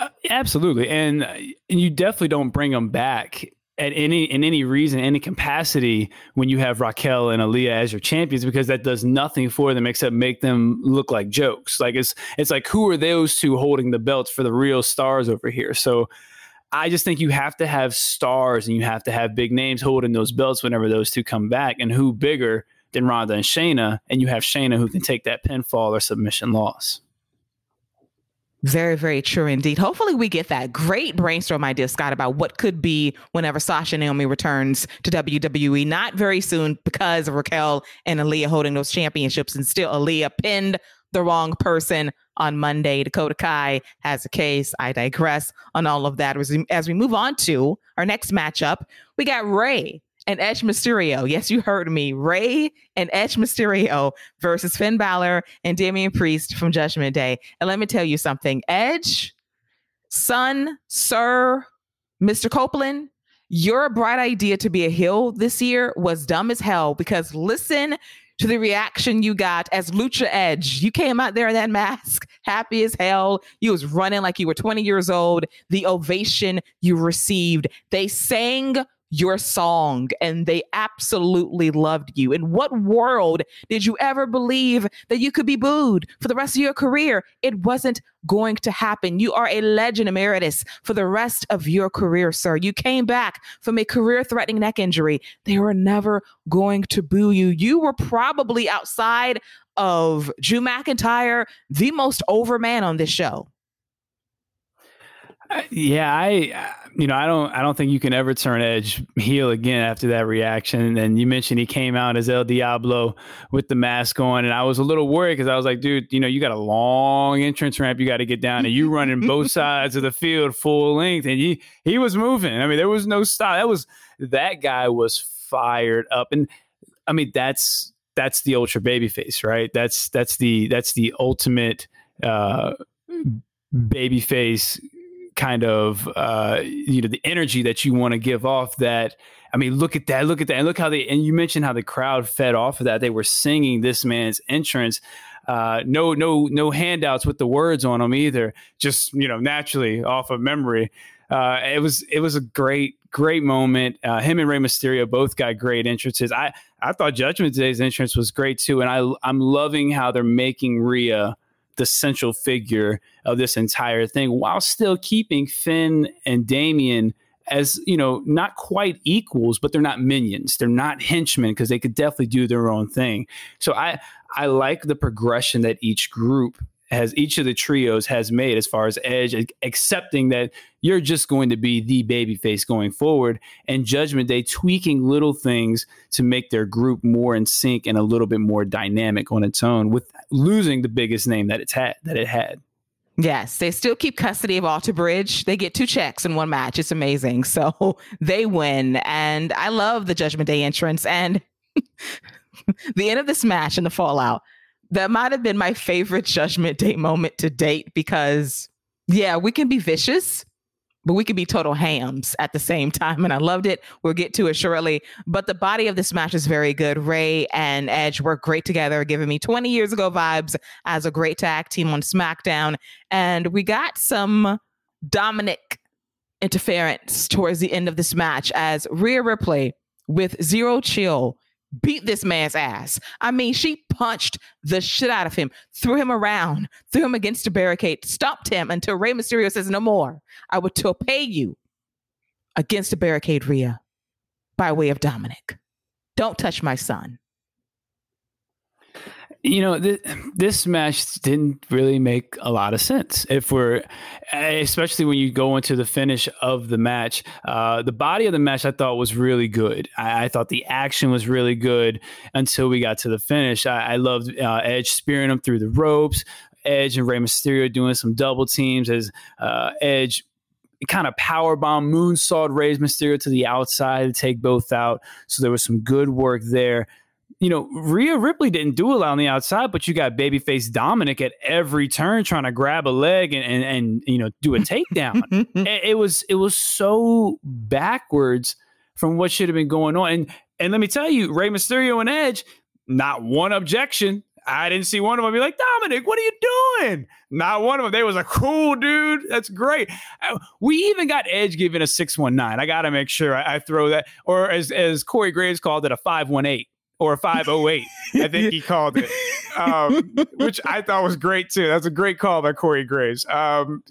Uh, absolutely, and, uh, and you definitely don't bring them back at any in any reason, any capacity when you have Raquel and Aliyah as your champions because that does nothing for them except make them look like jokes. Like it's it's like who are those two holding the belts for the real stars over here? So I just think you have to have stars and you have to have big names holding those belts whenever those two come back. And who bigger than Ronda and Shayna? And you have Shayna who can take that pinfall or submission loss. Very, very true indeed. Hopefully, we get that great brainstorm idea, Scott, about what could be whenever Sasha Naomi returns to WWE. Not very soon because of Raquel and Aliyah holding those championships, and still Aliyah pinned the wrong person on Monday. Dakota Kai has a case. I digress on all of that. As we, as we move on to our next matchup, we got Rey and Edge Mysterio. Yes, you heard me. Rey and Edge Mysterio versus Finn Balor and Damian Priest from Judgment Day. And let me tell you something Edge, son, sir, Mr. Copeland, your bright idea to be a heel this year was dumb as hell because listen to the reaction you got as Lucha Edge. You came out there in that mask, happy as hell. You was running like you were 20 years old. The ovation you received. They sang your song and they absolutely loved you. In what world did you ever believe that you could be booed for the rest of your career? It wasn't going to happen. You are a legend emeritus for the rest of your career, sir. You came back from a career threatening neck injury. They were never going to boo you. You were probably outside of Drew McIntyre, the most over man on this show. Yeah, I you know I don't I don't think you can ever turn Edge heel again after that reaction. And you mentioned he came out as El Diablo with the mask on, and I was a little worried because I was like, dude, you know, you got a long entrance ramp you got to get down, and you running both sides of the field full length, and he he was moving. I mean, there was no stop. That was that guy was fired up, and I mean that's that's the ultra baby face, right? That's that's the that's the ultimate uh baby face kind of uh, you know the energy that you want to give off that i mean look at that look at that and look how they and you mentioned how the crowd fed off of that. They were singing this man's entrance. Uh, no no no handouts with the words on them either just you know naturally off of memory. Uh, it was it was a great great moment. Uh, him and Rey Mysterio both got great entrances. I I thought Judgment Day's entrance was great too and I I'm loving how they're making Rhea the central figure of this entire thing while still keeping Finn and Damian as you know not quite equals but they're not minions. They're not henchmen because they could definitely do their own thing. So i i like the progression that each group has each of the trios has made as far as edge accepting that you're just going to be the baby face going forward and judgment day tweaking little things to make their group more in sync and a little bit more dynamic on its own with losing the biggest name that it's had that it had Yes, they still keep custody of Alter Bridge. They get two checks in one match. It's amazing. So they win. And I love the Judgment Day entrance and the end of this match and the fallout that might have been my favorite Judgment Day moment to date because, yeah, we can be vicious, but we can be total hams at the same time. And I loved it. We'll get to it shortly. But the body of this match is very good. Rey and Edge work great together, giving me 20 years ago vibes as a great tag team on SmackDown. And we got some Dominic interference towards the end of this match as Rhea Ripley with zero chill beat this man's ass. I mean, she punched the shit out of him, threw him around, threw him against a barricade, stopped him until Rey Mysterio says, No more. I would to pay you against a barricade Rhea by way of Dominic. Don't touch my son. You know, th- this match didn't really make a lot of sense. If we're, especially when you go into the finish of the match, uh, the body of the match I thought was really good. I, I, thought the action was really good until we got to the finish. I, I loved uh, Edge spearing him through the ropes. Edge and Rey Mysterio doing some double teams as uh, Edge kind of power bomb moonsault Rey Mysterio to the outside to take both out. So there was some good work there you know, Rhea Ripley didn't do a lot on the outside, but you got babyface Dominic at every turn trying to grab a leg and and, and you know do a takedown. it, was it was so backwards from what should have been going on. And and let me tell you, Rey Mysterio and Edge, not one objection. I didn't see one of them be like, Dominic, what are you doing? Not one of them. They was a cool dude. That's great. Uh, we even got Edge giving a 619. I got to make sure I, I, throw that, or as, as Corey Graves called it, a 518 or 508. I think he called it, um, which I thought was great too. That's a great call by Corey Graves. Um,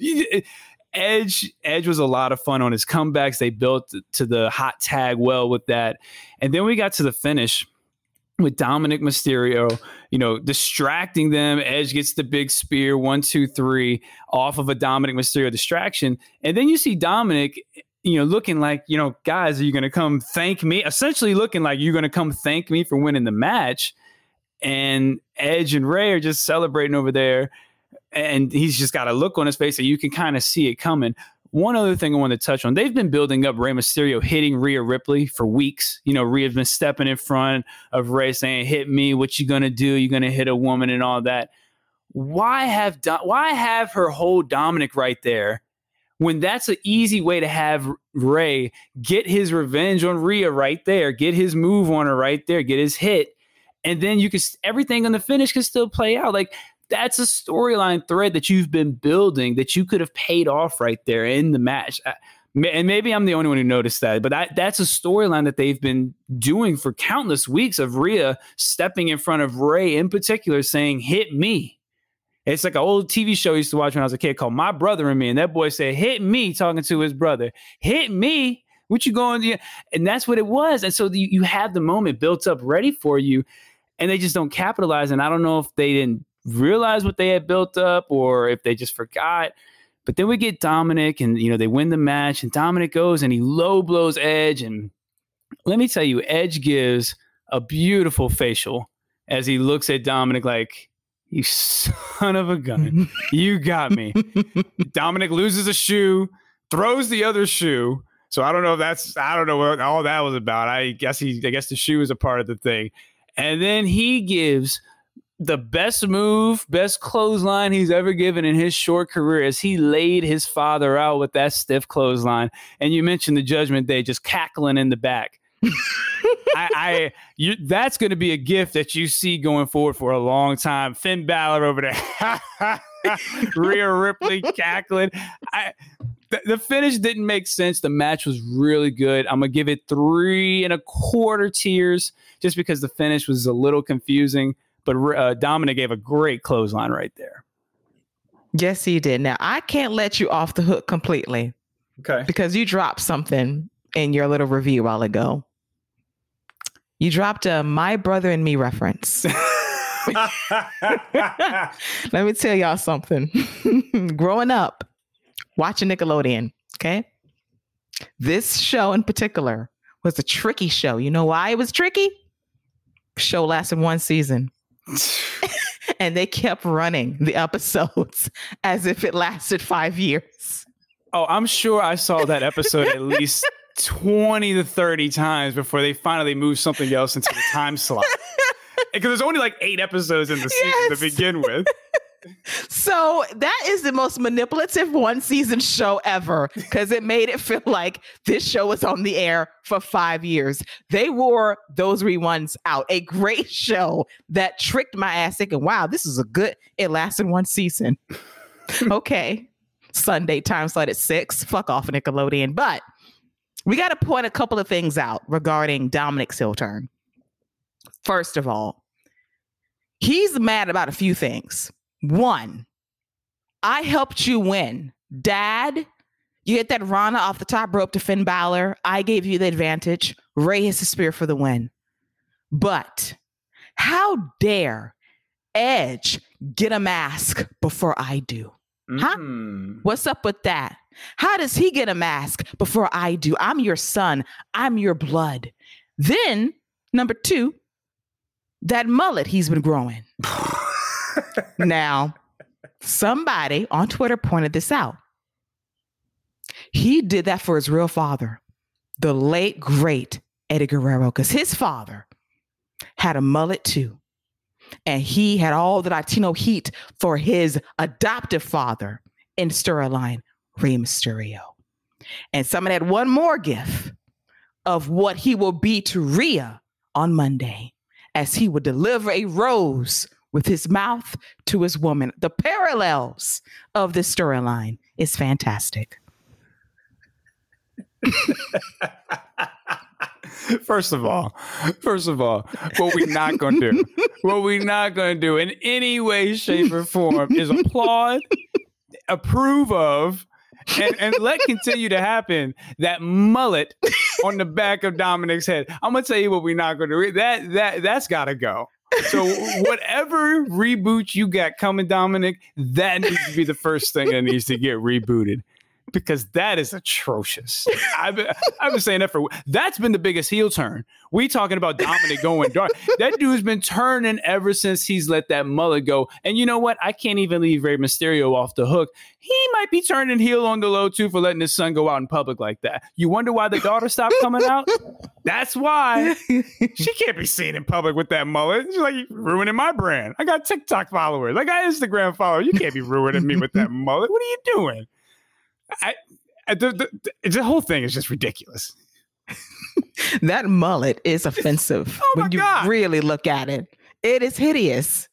Edge Edge was a lot of fun on his comebacks. They built to the hot tag well with that, and then we got to the finish with Dominic Mysterio, you know, distracting them. Edge gets the big spear, one, two, three, off of a Dominic Mysterio distraction. And then you see Dominic you know, looking like, you know, guys, are you going to come thank me? Essentially looking like you're going to come thank me for winning the match. And Edge and Rey are just celebrating over there. And he's just got a look on his face that you can kind of see it coming. One other thing I want to touch on, they've been building up Rey Mysterio hitting Rhea Ripley for weeks. You know, Rhea's been stepping in front of Rey saying, hit me, what you gonna do? You're gonna hit a woman and all that. Why have why have her hold Dominic right there when that's an easy way to have Rey get his revenge on Rhea right there, get his move on her right there, get his hit, and then you can everything on the finish can still play out. Like that's a storyline thread that you've been building that you could have paid off right there in the match. And maybe I'm the only one who noticed that, but that, that's a storyline that they've been doing for countless weeks of Rhea stepping in front of Rey in particular saying, hit me it's like an old TV show I used to watch when I was a kid called My Brother and Me. And that boy said, Hit me, talking to his brother. Hit me. What you going to And that's what it was. And so you, you have the moment built up ready for you, and they just don't capitalize. And I don't know if they didn't realize what they had built up or if they just forgot. But then we get Dominic, and you know, they win the match, and Dominic goes and he low blows Edge. And let me tell you, Edge gives a beautiful facial as he looks at Dominic like, you son of a gun. you got me. Dominic loses a shoe, throws the other shoe. So I don't know if that's I don't know what all that was about. I guess he I guess the shoe is a part of the thing. And then he gives the best move, best clothesline he's ever given in his short career as he laid his father out with that stiff clothesline. And you mentioned the judgment day just cackling in the back. I, I you, that's going to be a gift that you see going forward for a long time. Finn Balor over there, Rhea Ripley cackling. I, the, the finish didn't make sense. The match was really good. I'm gonna give it three and a quarter tears just because the finish was a little confusing. But uh, Dominic gave a great clothesline right there. Yes, he did. Now I can't let you off the hook completely. Okay. Because you dropped something in your little review while ago. You dropped a My Brother and Me reference. Let me tell y'all something. Growing up, watching Nickelodeon, okay? This show in particular was a tricky show. You know why it was tricky? Show lasted one season. and they kept running the episodes as if it lasted five years. Oh, I'm sure I saw that episode at least 20 to 30 times before they finally move something else into the time slot. Because there's only like eight episodes in the season yes. to begin with. so that is the most manipulative one season show ever because it made it feel like this show was on the air for five years. They wore those reruns out. A great show that tricked my ass thinking, wow, this is a good, it lasted one season. okay. Sunday time slot at six. Fuck off, Nickelodeon. But we got to point a couple of things out regarding Dominic's heel turn. First of all, he's mad about a few things. One, I helped you win. Dad, You hit that Rana off the top rope to Finn Balor. I gave you the advantage. Rey hits the spear for the win. But how dare Edge get a mask before I do? Huh? Mm. What's up with that? How does he get a mask before I do? I'm your son. I'm your blood. Then, number two, that mullet he's been growing. now, somebody on Twitter pointed this out. He did that for his real father, the late, great Eddie Guerrero, because his father had a mullet too. And he had all the Latino heat for his adoptive father in storyline, Rey Mysterio. And someone had one more gift of what he will be to Rhea on Monday as he would deliver a rose with his mouth to his woman. The parallels of this storyline is fantastic. First of all, first of all, what we're not to do, what we're not to do in any way, shape, or form is applaud, approve of, and, and let continue to happen that mullet on the back of Dominic's head. I'm gonna tell you what we're not gonna do. That that that's gotta go. So whatever reboot you got coming, Dominic, that needs to be the first thing that needs to get rebooted because that is atrocious. I've been, I've been saying that for that's been the biggest heel turn. We talking about Dominic going dark. That dude's been turning ever since he's let that mullet go. And you know what? I can't even leave Rey Mysterio off the hook. He might be turning heel on the low too for letting his son go out in public like that. You wonder why the daughter stopped coming out? That's why she can't be seen in public with that mullet. She's like ruining my brand. I got TikTok followers. I got Instagram followers. You can't be ruining me with that mullet. What are you doing? I, I the, the, the, whole thing is just ridiculous. that mullet is offensive oh when you God. really look at it. It is hideous.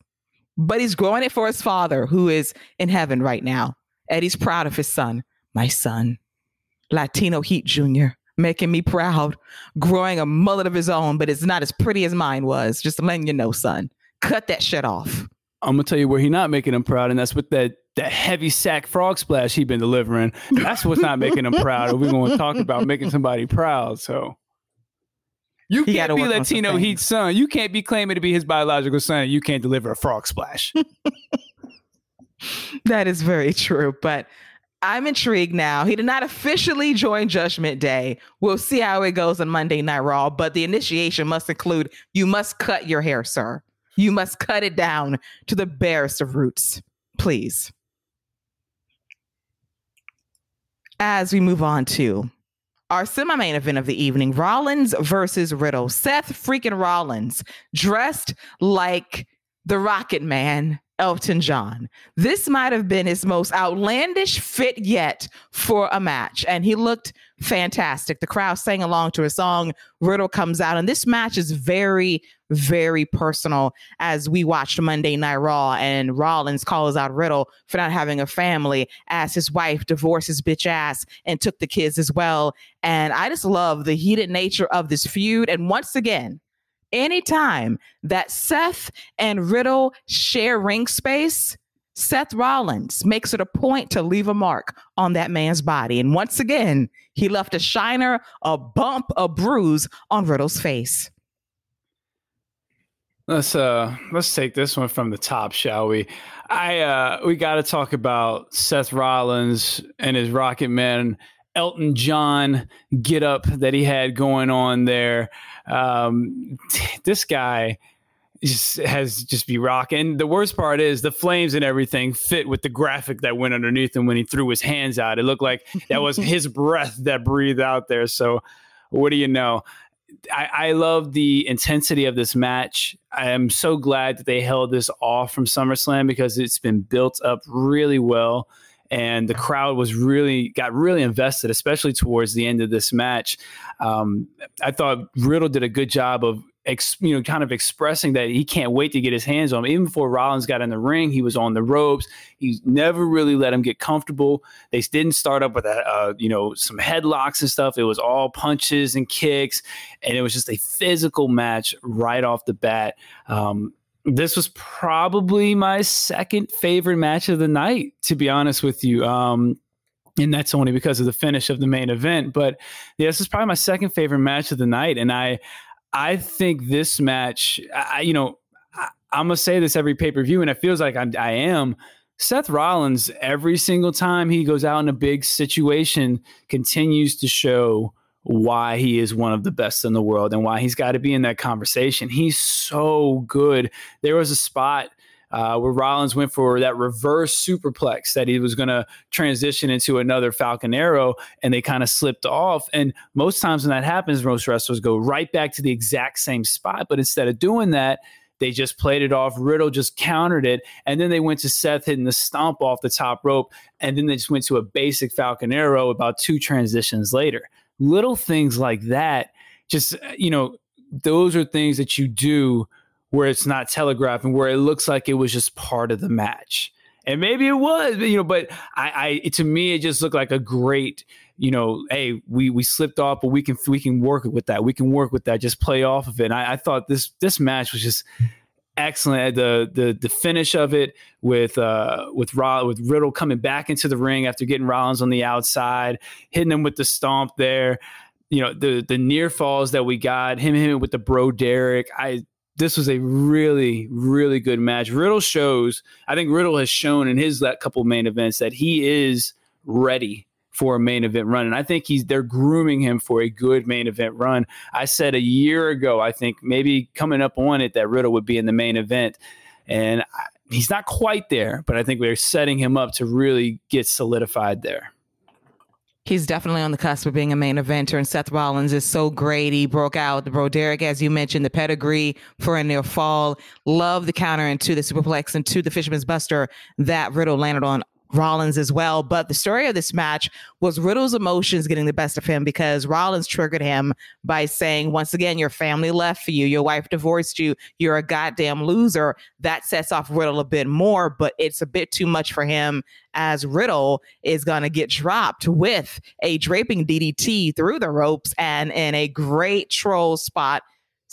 But he's growing it for his father, who is in heaven right now. And he's proud of his son. My son, Latino Heat Jr., making me proud, growing a mullet of his own, but it's not as pretty as mine was. Just letting you know, son. Cut that shit off. I'm gonna tell you where he's not making him proud, and that's with that that heavy sack frog splash he's been delivering. That's what's not making him proud. We're going to talk about making somebody proud. So you He can't be work on some Latino. Heat's son. You can't be claiming to be his biological son. and You can't deliver a frog splash. That is very true. But I'm intrigued now. He did not officially join Judgment Day. We'll see how it goes on Monday Night Raw, but the initiation must include you must cut your hair, sir. You must cut it down to the barest of roots, please. As we move on to our semi main event of the evening Rollins versus Riddle. Seth freaking Rollins dressed like the Rocket Man, Elton John. This might have been his most outlandish fit yet for a match, and he looked fantastic. The crowd sang along to a song. Riddle comes out, and this match is very, very personal as we watched Monday Night Raw, and Rollins calls out Riddle for not having a family as his wife divorced his bitch ass and took the kids as well. And I just love the heated nature of this feud. And once again, anytime that Seth and Riddle share ring space, Seth Rollins makes it a point to leave a mark on that man's body. And once again, he left a shiner, a bump, a bruise on Riddle's face. Let's uh let's take this one from the top, shall we? I uh we got to talk about Seth Rollins and his Rocket Man Elton John get up that he had going on there. Um this guy just has just be rocking. The worst part is the flames and everything fit with the graphic that went underneath him when he threw his hands out. It looked like that was his breath that breathed out there. So what do you know? I, I love the intensity of this match. I am so glad that they held this off from SummerSlam because it's been built up really well. And the crowd was really got really invested, especially towards the end of this match. Um, I thought Riddle did a good job of ex, you know, kind of expressing that he can't wait to get his hands on him. Even before Rollins got in the ring, he was on the ropes. He never really let him get comfortable. They didn't start up with a, uh, you know, some headlocks and stuff. It was all punches and kicks, and it was just a physical match right off the bat. Um, this was probably my second favorite match of the night, to be honest with you. Um, and that's only because of the finish of the main event. But yeah, this is probably my second favorite match of the night, and I I think this match, I, you know, I, am gonna say this every pay per view, and it feels like I'm, I am. Seth Rollins, every single time he goes out in a big situation, continues to show why he is one of the best in the world and why he's got to be in that conversation. He's so good. There was a spot uh, where Rollins went for that reverse superplex that he was going to transition into another Falcon Arrow, and they kind of slipped off. And most times when that happens, most wrestlers go right back to the exact same spot. But instead of doing that, they just played it off. Riddle just countered it. And then they went to Seth hitting the stomp off the top rope. And then they just went to a basic Falcon Arrow about two transitions later. Little things like that, just, you know, those are things that you do where it's not telegraphed and where it looks like it was just part of the match. And maybe it was, you know, but I, I to me it just looked like a great, you know, hey, we we slipped off, but we can we can work with that. We can work with that. Just play off of it. And I, I thought this this match was just excellent. The the the finish of it with uh with Roll, with Riddle coming back into the ring after getting Rollins on the outside, hitting him with the stomp there. You know the the near falls that we got him him with the bro Derek. I this was a really, really good match. Riddle shows, I think Riddle has shown in his couple main events that he is ready for a main event run. And I think he's they're grooming him for a good main event run. I said a year ago, I think maybe coming up on it that Riddle would be in the main event. And he's not quite there, but I think we're setting him up to really get solidified there he's definitely on the cusp of being a main eventer. And Seth Rollins is so great. He broke out the bro Derek, as you mentioned, the pedigree for a near fall. Love the counter into the superplex into the Fisherman's Buster that Riddle landed on Rollins as well. But the story of this match was Riddle's emotions getting the best of him because Rollins triggered him by saying, once again, your family left for you, your wife divorced you, you're a goddamn loser. That sets off Riddle a bit more, but it's a bit too much for him as Riddle is going to get dropped with a draping DDT through the ropes and in a great troll spot.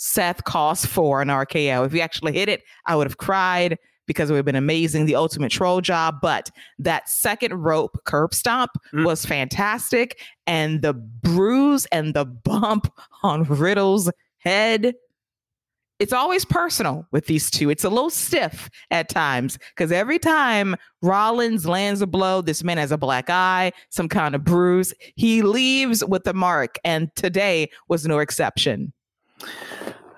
Seth cost for an RKO. If he actually hit it, I would have cried because it would have been amazing, the ultimate troll job. But that second rope curb stomp mm. was fantastic. And the bruise and the bump on Riddle's head. It's always personal with these two. It's a little stiff at times because every time Rollins lands a blow, this man has a black eye, some kind of bruise. He leaves with a mark, and today was no exception.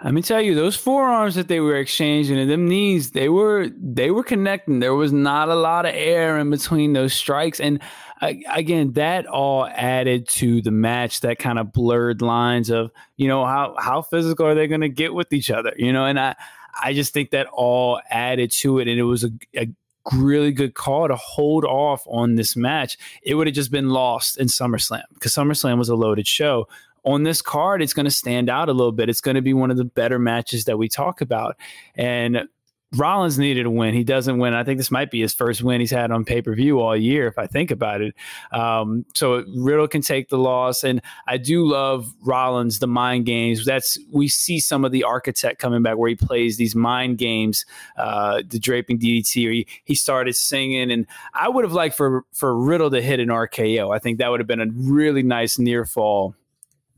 Let me tell you, those forearms that they were exchanging and them knees, they were they were connecting. There was not a lot of air in between those strikes, and uh, again, that all added to the match. That kind of blurred lines of you know how how physical are they going to get with each other, you know, and I I just think that all added to it, and it was a, a really good call to hold off on this match. It would have just been lost in SummerSlam because SummerSlam was a loaded show on this card, it's going to stand out a little bit. It's going to be one of the better matches that we talk about. And Rollins needed a win. He doesn't win. I think this might be his first win he's had on pay per view all year, if I think about it. Um, so Riddle can take the loss, and I do love Rollins, the mind games. That's we see some of the architect coming back where he plays these mind games, uh, the draping DDT, or he, he started singing, and I would have liked for for Riddle to hit an RKO. I think that would have been a really nice near fall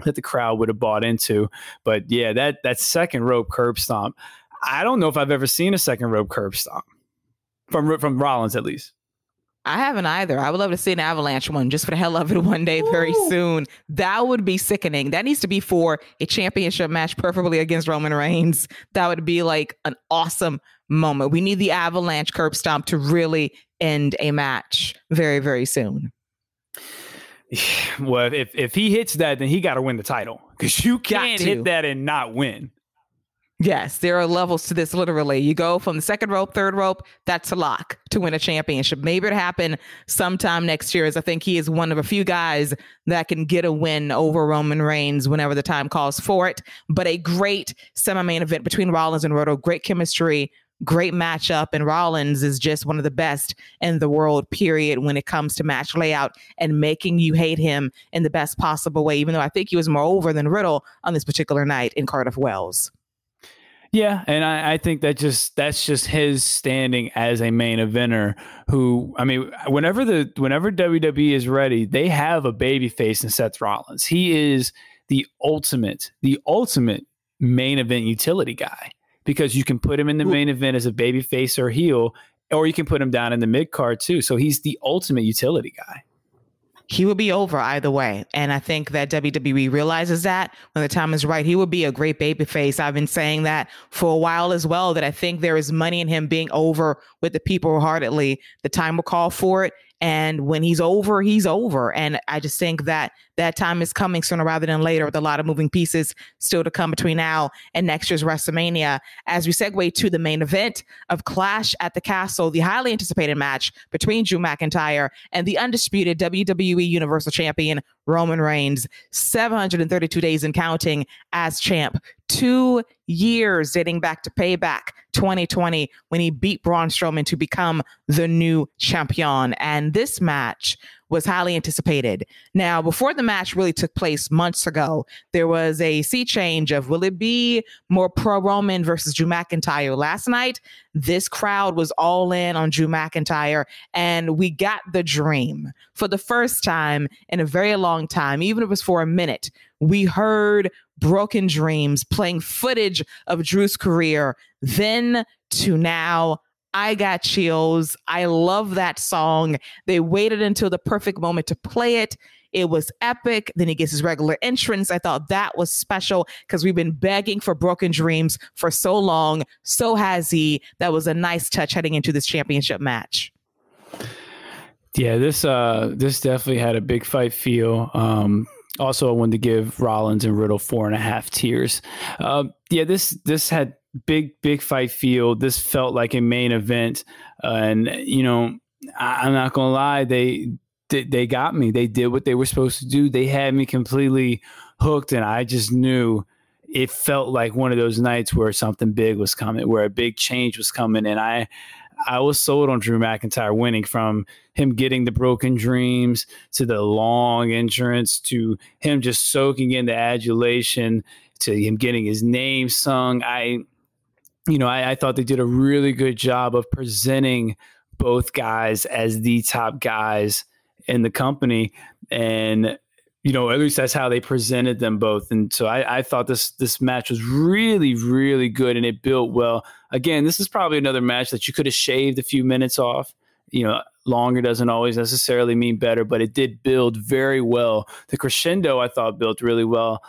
that the crowd would have bought into. But yeah, that that second rope curb stomp, I don't know if I've ever seen a second rope curb stomp from from Rollins at least. I haven't either. I would love to see an avalanche one just for the hell of it one day very soon. That would be sickening. That needs to be for a championship match, preferably against Roman Reigns. That would be like an awesome moment. We need the avalanche curb stomp to really end a match very, very soon. Well, if if he hits that, then he got to win the title because you can't hit that and not win. Yes, there are levels to this. Literally, you go from the second rope, third rope. That's a lock to win a championship. Maybe it happen sometime next year. As I think he is one of a few guys that can get a win over Roman Reigns whenever the time calls for it. But a great semi-main event between Rollins and Riddle. Great chemistry great matchup. And Rollins is just one of the best in the world, period, when it comes to match layout and making you hate him in the best possible way, even though I think he was more over than Riddle on this particular night in Cardiff Wales. Yeah, and I, I, think that just that's just his standing as a main eventer. Who I mean, whenever the whenever WWE is ready, they have a baby face in Seth Rollins. He is the ultimate, the ultimate main event utility guy because you can put him in the main event as a baby face or heel, or you can put him down in the mid card too. So he's the ultimate utility guy he would be over either way. And I think that WWE realizes that when the time is right, he would be a great babyface. I've been saying that for a while as well, that I think there is money in him being over with the people heartedly. The time will call for it. And when he's over, he's over. And I just think that that time is coming sooner rather than later with a lot of moving pieces still to come between now and next year's WrestleMania. As we segue to the main event of Clash at the Castle, the highly anticipated match between Drew McIntyre and the undisputed WWE Universal Champion Roman Reigns, 732 days and counting as champ, two years dating back to payback 2020 when he beat Braun Strowman to become the new champion. And this match was highly anticipated. Now, before the match really took place months ago, there was a sea change of will it be more pro Roman versus Drew McIntyre? Last night, this crowd was all in on Drew McIntyre, and we got the dream for the first time in a very long time, even if it was for a minute. We heard Broken Dreams playing footage of Drew's career, then to now I got chills. I love that song. They waited until the perfect moment to play it. It was epic. Then he gets his regular entrance. I thought that was special because we've been begging for Broken Dreams for so long. So has he. That was a nice touch heading into this championship match. Yeah, this uh this definitely had a big fight feel. Um also I wanted to give Rollins and Riddle four and a half tears. Uh, yeah, this this had big big fight field. This felt like a main event, uh, and you know I, am not gonna lie, they, they they got me. They did what they were supposed to do. They had me completely hooked, and I just knew it felt like one of those nights where something big was coming, where a big change was coming, and I I was sold on Drew McIntyre winning from him getting the broken dreams to the long entrance to him just soaking in the adulation to him getting his name sung. I you know, I, I thought they did a really good job of presenting both guys as the top guys in the company. And you know, at least that's how they presented them both. And so I, I, thought this this match was really, really good and it built well. Again, this is probably another match that you could have shaved a few minutes off. You know, longer doesn't always necessarily mean better, but it did build very well. The crescendo I thought built really well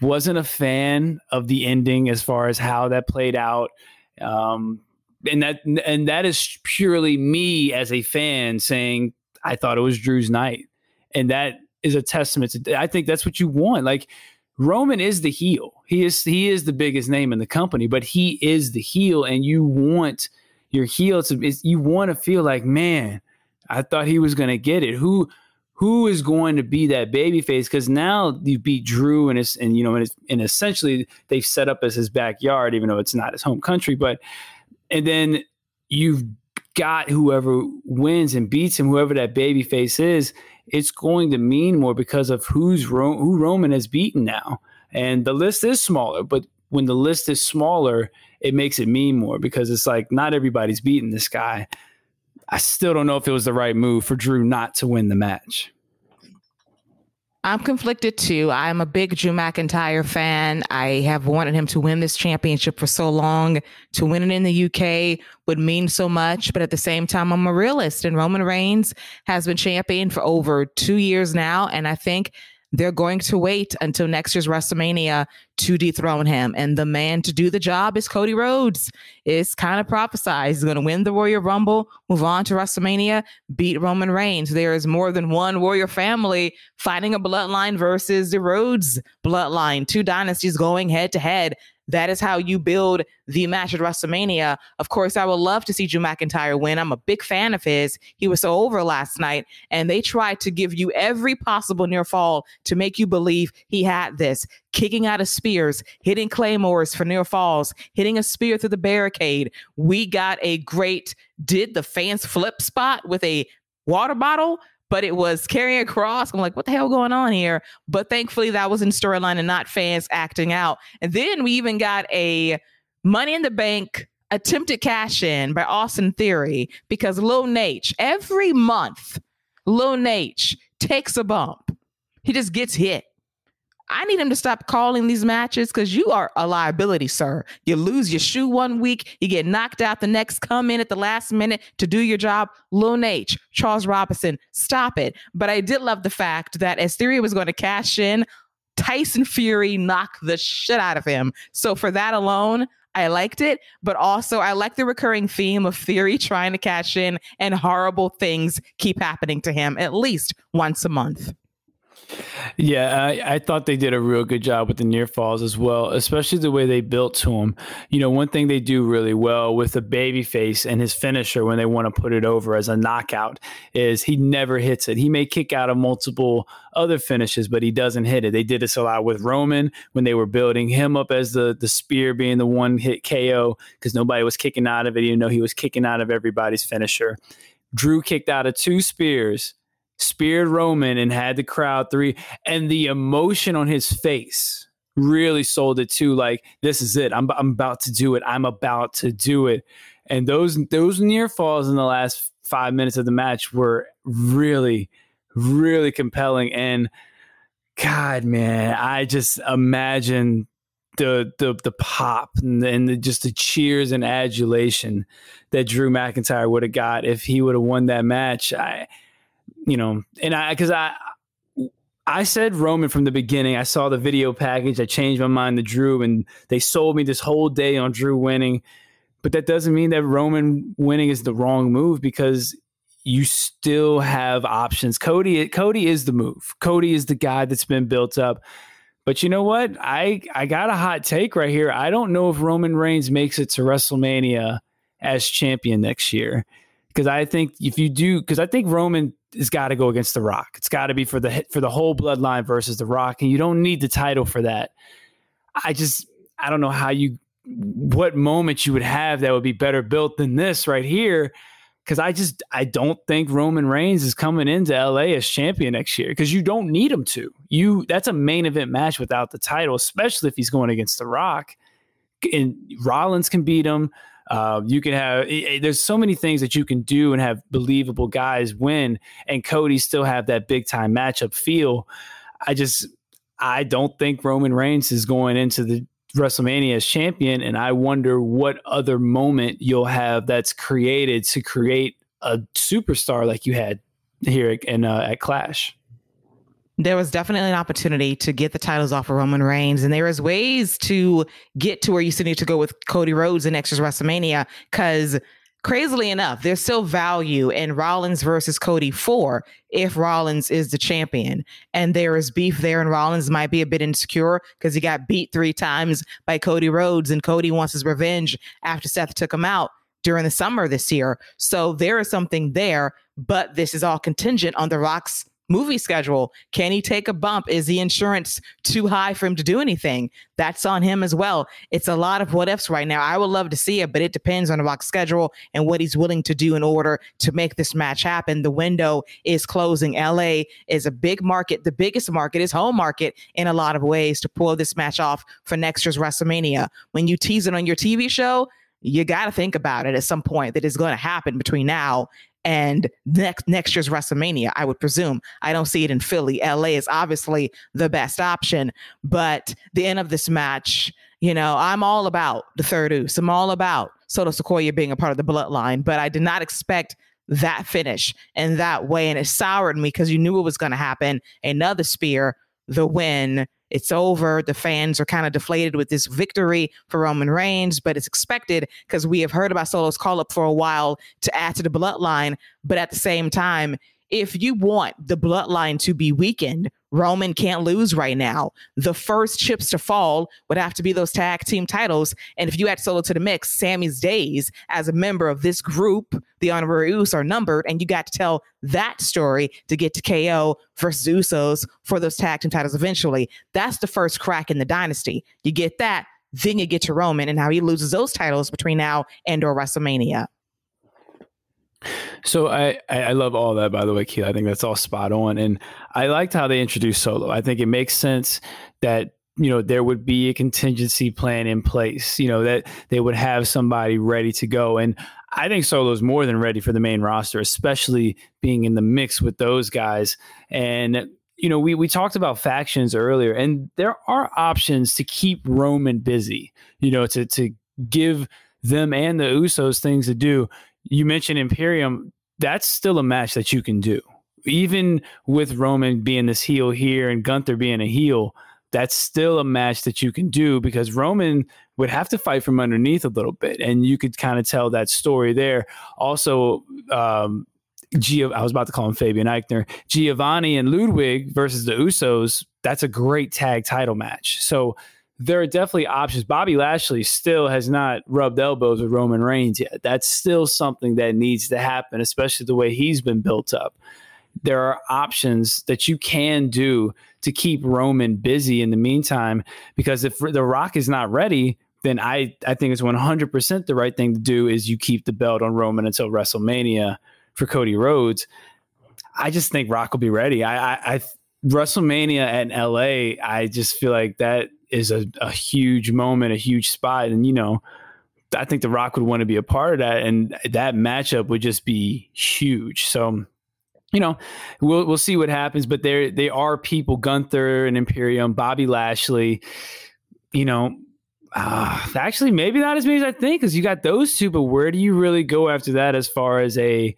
wasn't a fan of the ending as far as how that played out. Um, and that and that is purely me as a fan saying I thought it was Drew's night, and that is a testament to. I think that's what you want. Like Roman is the heel. He is he is the biggest name in the company, but he is the heel, and you want your heel to. You want to feel like, man, I thought he was going to get it. Who who is going to be that baby face? Because now you beat Drew and it's and you know and, and essentially they've set up as his backyard, even though it's not his home country. But and then you've got whoever wins and beats him, whoever that baby face is, it's going to mean more because of who's Ro- who Roman has beaten now. And the list is smaller, but when the list is smaller, it makes it mean more because it's like not everybody's beating this guy. I still don't know if it was the right move for Drew not to win the match. I'm conflicted too. I'm a big Drew McIntyre fan. I have wanted him to win this championship for so long. To win it in the UK would mean so much, but at the same time, I'm a realist. And Roman Reigns has been champion for over two years now. And I think they're going to wait until next year's WrestleMania to dethrone him. And the man to do the job is Cody Rhodes. It's kind of prophesized. He's going to win the Royal Rumble, move on to WrestleMania, beat Roman Reigns. There is more than one Warrior family fighting a bloodline versus the Rhodes bloodline. Two dynasties going head to head. That is how you build the match at WrestleMania. Of course, I would love to see Drew McIntyre win. I'm a big fan of his. He was so over last night, and they tried to give you every possible near fall to make you believe he had this. Kicking out of spears, hitting claymores for near falls, hitting a spear through the barricade. We got a great did the fans flip spot with a water bottle but it was carrying across. I'm like, what the hell going on here? But thankfully, that was in storyline and not fans acting out. And then we even got a Money in the Bank attempted cash in by Austin Theory because Lil Naitch every month, Lil Naitch takes a bump. He just gets hit. I need him to stop calling these matches because you are a liability, sir. You lose your shoe one week, you get knocked out the next, come in at the last minute to do your job. Lil H, Charles Robinson, stop it. But I did love the fact that as Theory was going to cash in, Tyson Fury knocked the shit out of him. So for that alone, I liked it, but also I like the recurring theme of Theory trying to cash in and horrible things keep happening to him at least once a month. Yeah, I, I, thought they did a real good job with the near falls as well, especially the way they built to him. You know, one thing they do really well with the baby face and his finisher when they want to put it over as a knockout is he never hits it. He may kick out of multiple other finishes, but he doesn't hit it. They did this a lot with Roman when they were building him up as the the spear being the one hit KO because nobody was kicking out of it, even though he was kicking out of everybody's finisher. Drew kicked out of two spears speared Roman and had the crowd three, and the emotion on his face really sold it too. Like this is it. I'm I'm about to do it. I'm about to do it. And those those near falls in the last five minutes of the match were really, really compelling. And God, man, I just imagine the the the pop and, and the, just the cheers and adulation that Drew McIntyre would have got if he would have won that match. I you know, and I because I I said Roman from the beginning. I saw the video package. I changed my mind to Drew, and they sold me this whole day on Drew winning. But that doesn't mean that Roman winning is the wrong move because you still have options. Cody, Cody is the move. Cody is the guy that's been built up. But you know what? I I got a hot take right here. I don't know if Roman Reigns makes it to WrestleMania as champion next year because I think if you do, because I think Roman has got to go against The Rock. It's got to be for the for the whole bloodline versus The Rock, and you don't need the title for that. I just I don't know how you what moment you would have that would be better built than this right here. Because I just I don't think Roman Reigns is coming into LA as champion next year because you don't need him to. You that's a main event match without the title, especially if he's going against The Rock. And Rollins can beat him. Uh, you can have there's so many things that you can do and have believable guys win, and Cody still have that big time matchup feel. I just I don't think Roman Reigns is going into the WrestleMania as champion, and I wonder what other moment you'll have that's created to create a superstar like you had here in uh, at Clash there was definitely an opportunity to get the titles off of Roman Reigns, and there is ways to get to where you still need to go with Cody Rhodes in year's WrestleMania. Because crazily enough, there's still value in Rollins versus Cody for if Rollins is the champion, and there is beef there, and Rollins might be a bit insecure because he got beat three times by Cody Rhodes, and Cody wants his revenge after Seth took him out during the summer this year. So there is something there, but this is all contingent on The Rock's movie schedule. Can he take a bump? Is the insurance too high for him to do anything? That's on him as well. It's a lot of what ifs right now. I would love to see it, but it depends on the Rock's schedule and what he's willing to do in order to make this match happen. The window is closing. LA is a big market. The biggest market is home market in a lot of ways to pull this match off for next year's WrestleMania. When you tease it on your TV show, you got to think about it at some point that is going to happen between now and next next year's WrestleMania, I would presume. I don't see it in Philly. LA is obviously the best option, but the end of this match, you know, I'm all about the third Uce. I'm all about Solo Sikoa being a part of the bloodline, but I did not expect that finish in that way, and it soured me because you knew it was going to happen. Another spear, the win it's over. The fans are kind of deflated with this victory for Roman Reigns, but it's expected because we have heard about Solo's call up for a while to add to the bloodline. But at the same time, if you want the bloodline to be weakened, Roman can't lose right now. The first chips to fall would have to be those tag team titles. And if you add Solo to the mix, Sami's days as a member of this group, the Honorary Usos, are numbered, and you got to tell that story to get to KO versus Usos for those tag team titles eventually. That's the first crack in the dynasty. You get that, then you get to Roman and how he loses those titles between now and or WrestleMania. So I, I love all that by the way, Keith. I think that's all spot on. And I liked how they introduced Solo. I think it makes sense that you know there would be a contingency plan in place you know that they would have somebody ready to go and i think solo's more than ready for the main roster especially being in the mix with those guys and you know we we talked about factions earlier and there are options to keep roman busy you know to to give them and the usos things to do you mentioned imperium that's still a match that you can do even with roman being this heel here and gunther being a heel that's still a match that you can do because Roman would have to fight from underneath a little bit, and you could kind of tell that story there. Also, um, Gio, I was about to call him Fabian Aichner, Giovanni and Ludwig versus the Usos. That's a great tag title match. So there are definitely options. Bobby Lashley still has not rubbed elbows with Roman Reigns yet. That's still something that needs to happen, especially the way he's been built up there are options that you can do to keep Roman busy in the meantime. Because if The Rock is not ready, then I, I think it's 100% the right thing to do is you keep the belt on Roman until WrestleMania for Cody Rhodes. I just think Rock will be ready. I, I, I WrestleMania at LA, I just feel like that is a, a huge moment, a huge spot. And, you know, I think The Rock would want to be a part of that. And that matchup would just be huge. So, you know, we'll we'll see what happens. But there they are people, Gunther and Imperium, Bobby Lashley. You know, uh, actually maybe not as many as I think, because you got those two. But where do you really go after that as far as a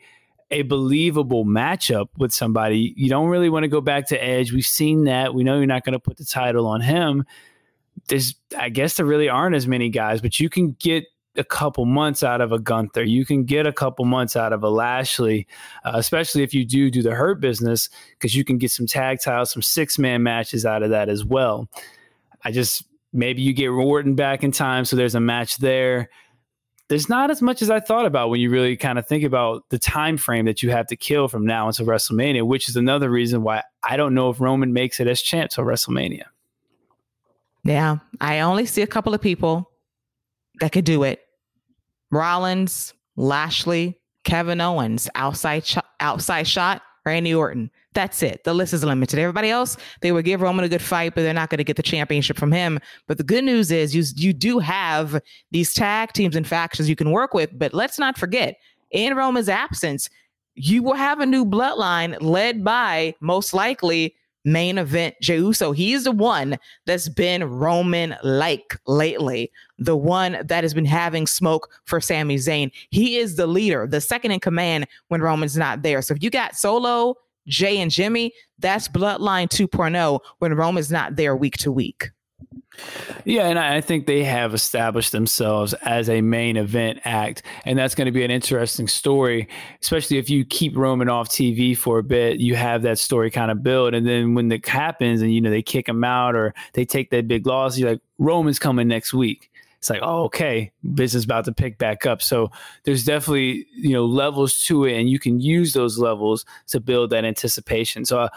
a believable matchup with somebody? You don't really want to go back to Edge. We've seen that. We know you're not going to put the title on him. There's, I guess, there really aren't as many guys, but you can get a couple months out of a Gunther. You can get a couple months out of a Lashley, uh, especially if you do do the hurt business, because you can get some tag titles, some six man matches out of that as well. I just maybe you get Orton back in time, so there's a match there. There's not as much as I thought about when you really kind of think about the time frame that you have to kill from now until WrestleMania, which is another reason why I don't know if Roman makes it as champ till WrestleMania. Yeah, I only see a couple of people that could do it. Rollins, Lashley, Kevin Owens, outside sh- outside shot, Randy Orton. That's it. The list is limited. Everybody else, they would give Roman a good fight, but they're not going to get the championship from him. But the good news is you you do have these tag teams and factions you can work with. But let's not forget, in Roman's absence, you will have a new bloodline led by most likely main event Jey Uso. He's the one that's been Roman like lately, the one that has been having smoke for Sami Zayn. He is the leader, the second in command when Roman's not there. So if you got Solo, Jey, and Jimmy, that's Bloodline 2.0 when Roman's not there week to week. Yeah, and I think they have established themselves as a main event act, and that's going to be an interesting story, especially if you keep Roman off TV for a bit. You have that story kind of build, and then when it happens, and you know they kick them out or they take that big loss, you're like, Roman's coming next week. It's like, oh, okay, business about to pick back up. So there's definitely you know levels to it, and you can use those levels to build that anticipation. So. Uh,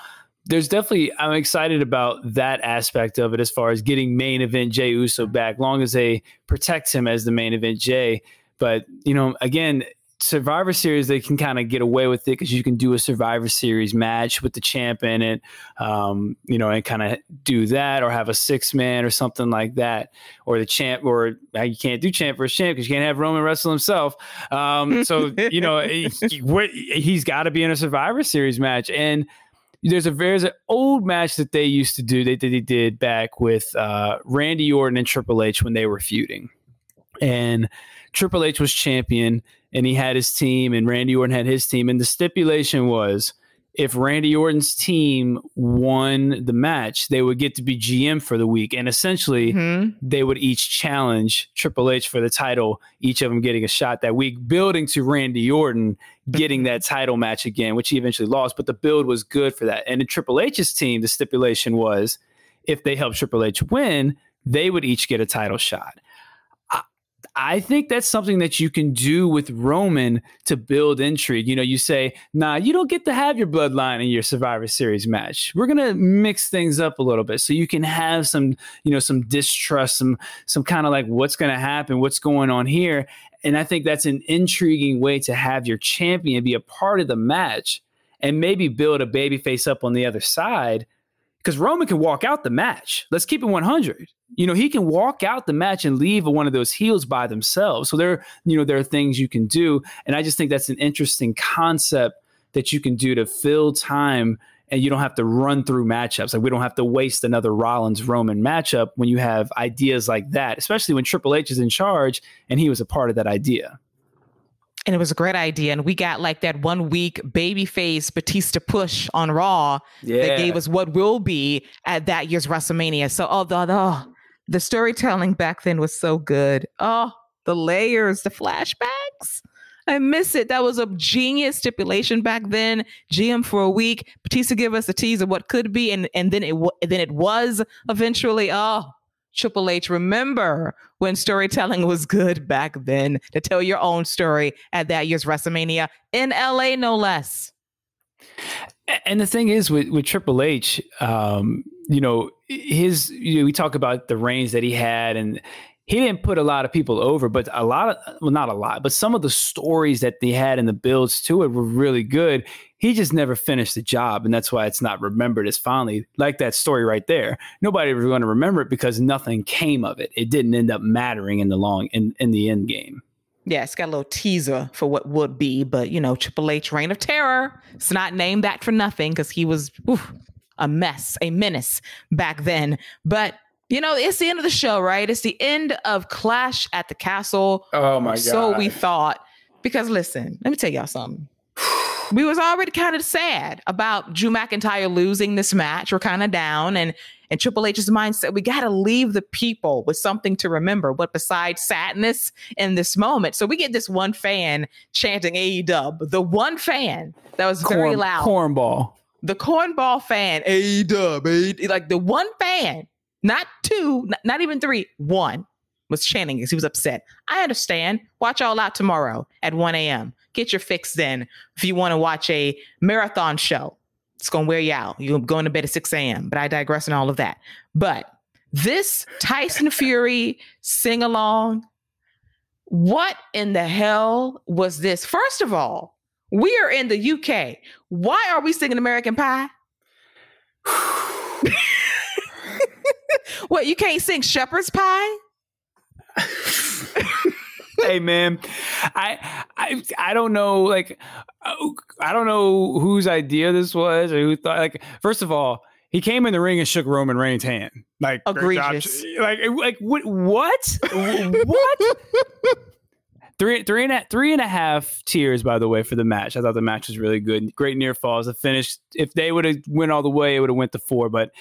there's definitely I'm excited about that aspect of it as far as getting main event Jey Uso back, long as they protect him as the main event Jey. But you know, again, Survivor Series they can kind of get away with it because you can do a Survivor Series match with the champ in it, um, you know, and kind of do that, or have a six man or something like that, or the champ, or uh, you can't do champ versus champ because you can't have Roman wrestle himself. Um, so you know, he, he's got to be in a Survivor Series match, and there's a there's an old match that they used to do. They they, they did back with uh, Randy Orton and Triple H when they were feuding, and Triple H was champion, and he had his team, and Randy Orton had his team, and the stipulation was if Randy Orton's team won the match, they would get to be GM for the week. And essentially, mm-hmm. they would each challenge Triple H for the title, each of them getting a shot that week, building to Randy Orton getting that title match again, which he eventually lost. But the build was good for that. And in Triple H's team, the stipulation was if they helped Triple H win, they would each get a title shot. I think that's something that you can do with Roman to build intrigue. You know, you say, nah, you don't get to have your bloodline in your Survivor Series match. We're gonna mix things up a little bit so you can have some, you know, some distrust, some some kind of like what's gonna happen, what's going on here. And I think that's an intriguing way to have your champion be a part of the match and maybe build a baby face up on the other side because Roman can walk out the match. Let's keep it 100. You know, he can walk out the match and leave one of those heels by themselves. So there, you know, there are things you can do, and I just think that's an interesting concept that you can do to fill time and you don't have to run through matchups. Like we don't have to waste another Rollins Roman matchup when you have ideas like that, especially when Triple H is in charge and he was a part of that idea and it was a great idea. And we got like that one week babyface Batista push on Raw yeah. that gave us what will be at that year's WrestleMania. So, oh, the, the, the storytelling back then was so good. Oh, the layers, the flashbacks. I miss it. That was a genius stipulation back then. GM for a week. Batista give us a tease of what could be, and and then it then it was eventually. Oh, Triple H, remember when storytelling was good back then to tell your own story at that year's WrestleMania in LA, no less. And the thing is with, with Triple H, um, you know, his, you know, we talk about the reigns that he had and he didn't put a lot of people over, but a lot of, well, not a lot, but some of the stories that they had in the builds to it were really good. He just never finished the job. And that's why it's not remembered as fondly, like that story right there. Nobody was going to remember it because nothing came of it. It didn't end up mattering in the long, in, in the end game. Yeah, it's got a little teaser for what would be, but you know, Triple H Reign of Terror. It's not named that for nothing because he was oof, a mess, a menace back then. But you know, it's the end of the show, right? It's the end of Clash at the Castle. Oh my god. So we thought. Because listen, let me tell y'all something. we was already kind of sad about Drew McIntyre losing this match. We're kind of down and and Triple H's mindset, we got to leave the people with something to remember. What besides sadness in this moment? So we get this one fan chanting AEW, the one fan that was Corn, very loud. Cornball. The cornball fan, AEW, like the one fan not two, not even three, one was chanting because he was upset. I understand. Watch All Out tomorrow at 1 a.m. Get your fix then if you want to watch a marathon show. It's going to wear you out. You're going to bed at 6 a.m., but I digress on all of that. But this Tyson Fury sing along, what in the hell was this? First of all, we are in the UK. Why are we singing American Pie? what you can't sing shepherd's pie? hey man, I I I don't know like uh, I don't know whose idea this was or who thought like first of all he came in the ring and shook Roman Reigns' hand like egregious like like what what what. Three, three and a, three and a half tears, by the way, for the match. I thought the match was really good. Great near falls. The finish, if they would have went all the way, it would have went to four. But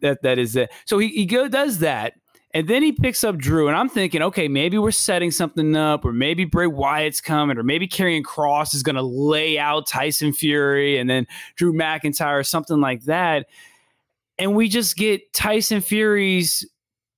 that that is it. So he, he go does that. And then he picks up Drew, and I'm thinking, okay, maybe we're setting something up, or maybe Bray Wyatt's coming, or maybe Karrion Kross is going to lay out Tyson Fury, and then Drew McIntyre, or something like that. And we just get Tyson Fury's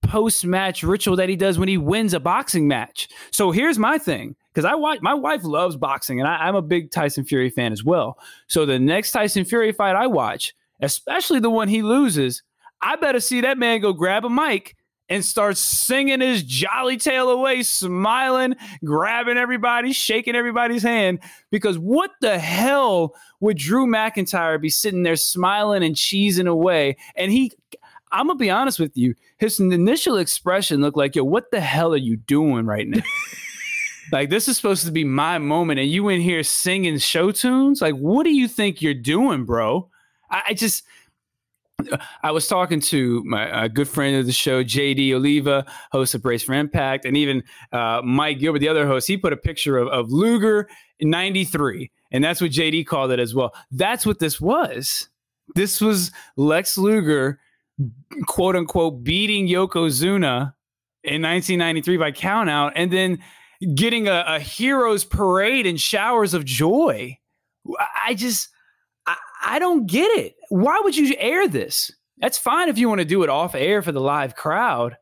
post match ritual that he does when he wins a boxing match. So here's my thing because I watch my wife loves boxing, and I, I'm a big Tyson Fury fan as well. So the next Tyson Fury fight I watch, especially the one he loses, I better see that man go grab a mic and start singing his jolly tail away, smiling, grabbing everybody, shaking everybody's hand. Because what the hell would Drew McIntyre be sitting there smiling and cheesing away? And he, I'm gonna be honest with you, his initial expression looked like, yo, what the hell are you doing right now? like this is supposed to be my moment, and you in here singing show tunes? Like, what do you think you're doing, bro? I, I just I was talking to my good friend of the show, JD Oliva, host of Brace for Impact, and even uh, Mike Gilbert, the other host. He put a picture of, of Luger in '93, and that's what JD called it as well. That's what this was. This was Lex Luger, quote unquote, beating Yokozuna in 1993 by countout, and then getting a, a hero's parade and showers of joy. I just I don't get it. Why would you air this? That's fine if you want to do it off air for the live crowd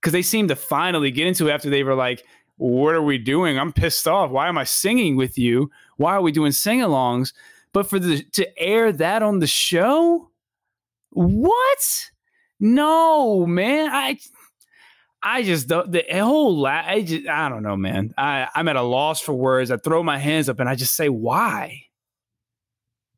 because they seem to finally get into it after they were like, What are we doing? I'm pissed off. Why am I singing with you? Why are we doing sing alongs? But for the to air that on the show? What? No, man. I I just the, the whole la- I just I don't know, man. I I'm at a loss for words. I throw my hands up and I just say why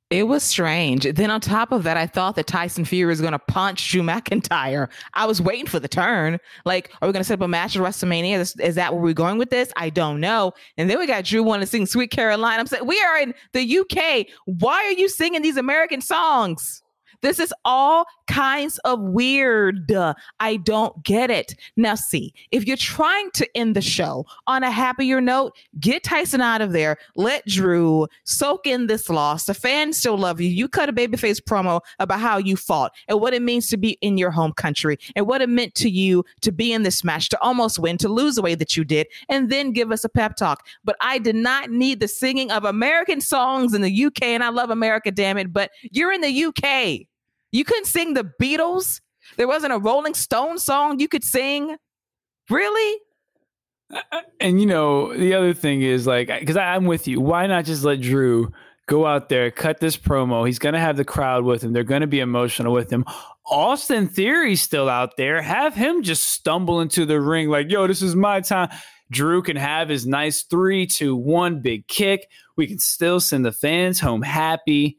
It was strange. Then on top of that, I thought that Tyson Fury was going to punch Drew McIntyre. I was waiting for the turn. Like, are we going to set up a match at WrestleMania? Is, is, that where we're going with this? I don't know. And then we got Drew wanting to sing Sweet Caroline. I'm saying, we are in the UK. Why are you singing these American songs? This is all kinds of weird. Uh, I don't get it. Now, see, if you're trying to end the show on a happier note, get Tyson out of there. Let Drew soak in this loss. The fans still love you. You cut a babyface promo about how you fought and what it means to be in your home country and what it meant to you to be in this match, to almost win, to lose the way that you did, and then give us a pep talk. But I did not need the singing of American songs in the UK, and I love America, damn it. But you're in the UK. You couldn't sing the Beatles. There wasn't a Rolling Stone song you could sing. Really? Uh, uh, and you know, the other thing is like, because I'm with you. Why not just let Drew go out there, cut this promo? He's going to have the crowd with him. They're going to be emotional with him. Austin Theory's still out there. Have him just stumble into the ring like, yo, this is my time. Drew can have his nice three, two, one big kick. We can still send the fans home happy.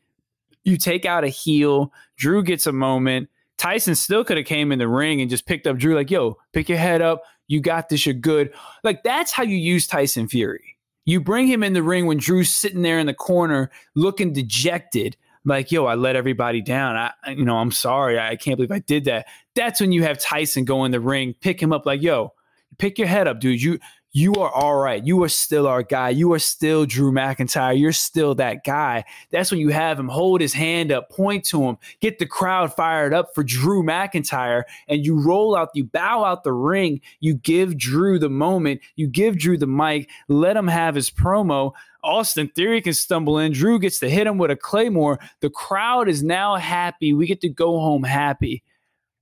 You take out a heel. Drew gets a moment. Tyson still could have came in the ring and just picked up Drew like, "Yo, pick your head up. You got this. You're good." Like that's how you use Tyson Fury. You bring him in the ring when Drew's sitting there in the corner looking dejected, like, "Yo, I let everybody down. I, you know, I'm sorry. I can't believe I did that." That's when you have Tyson go in the ring, pick him up, like, "Yo, pick your head up, dude. You you are all right. You are still our guy. You are still Drew McIntyre. You're still that guy. That's when you have him hold his hand up, point to him, get the crowd fired up for Drew McIntyre, and you roll out, you bow out the ring, you give Drew the moment, you give Drew the mic, let him have his promo. Austin Theory can stumble in. Drew gets to hit him with a Claymore. The crowd is now happy. We get to go home happy.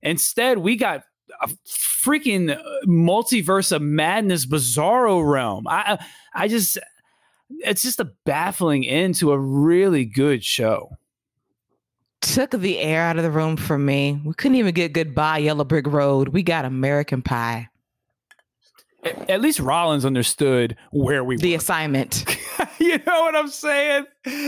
Instead, we got a freaking uh, multiverse of madness bizarro realm. I I just it's just a baffling end to a really good show. Took the air out of the room for me. We couldn't even get goodbye Yellow Brick Road. We got American Pie. At, at least Rollins understood where we were the were. assignment. you know what I'm saying?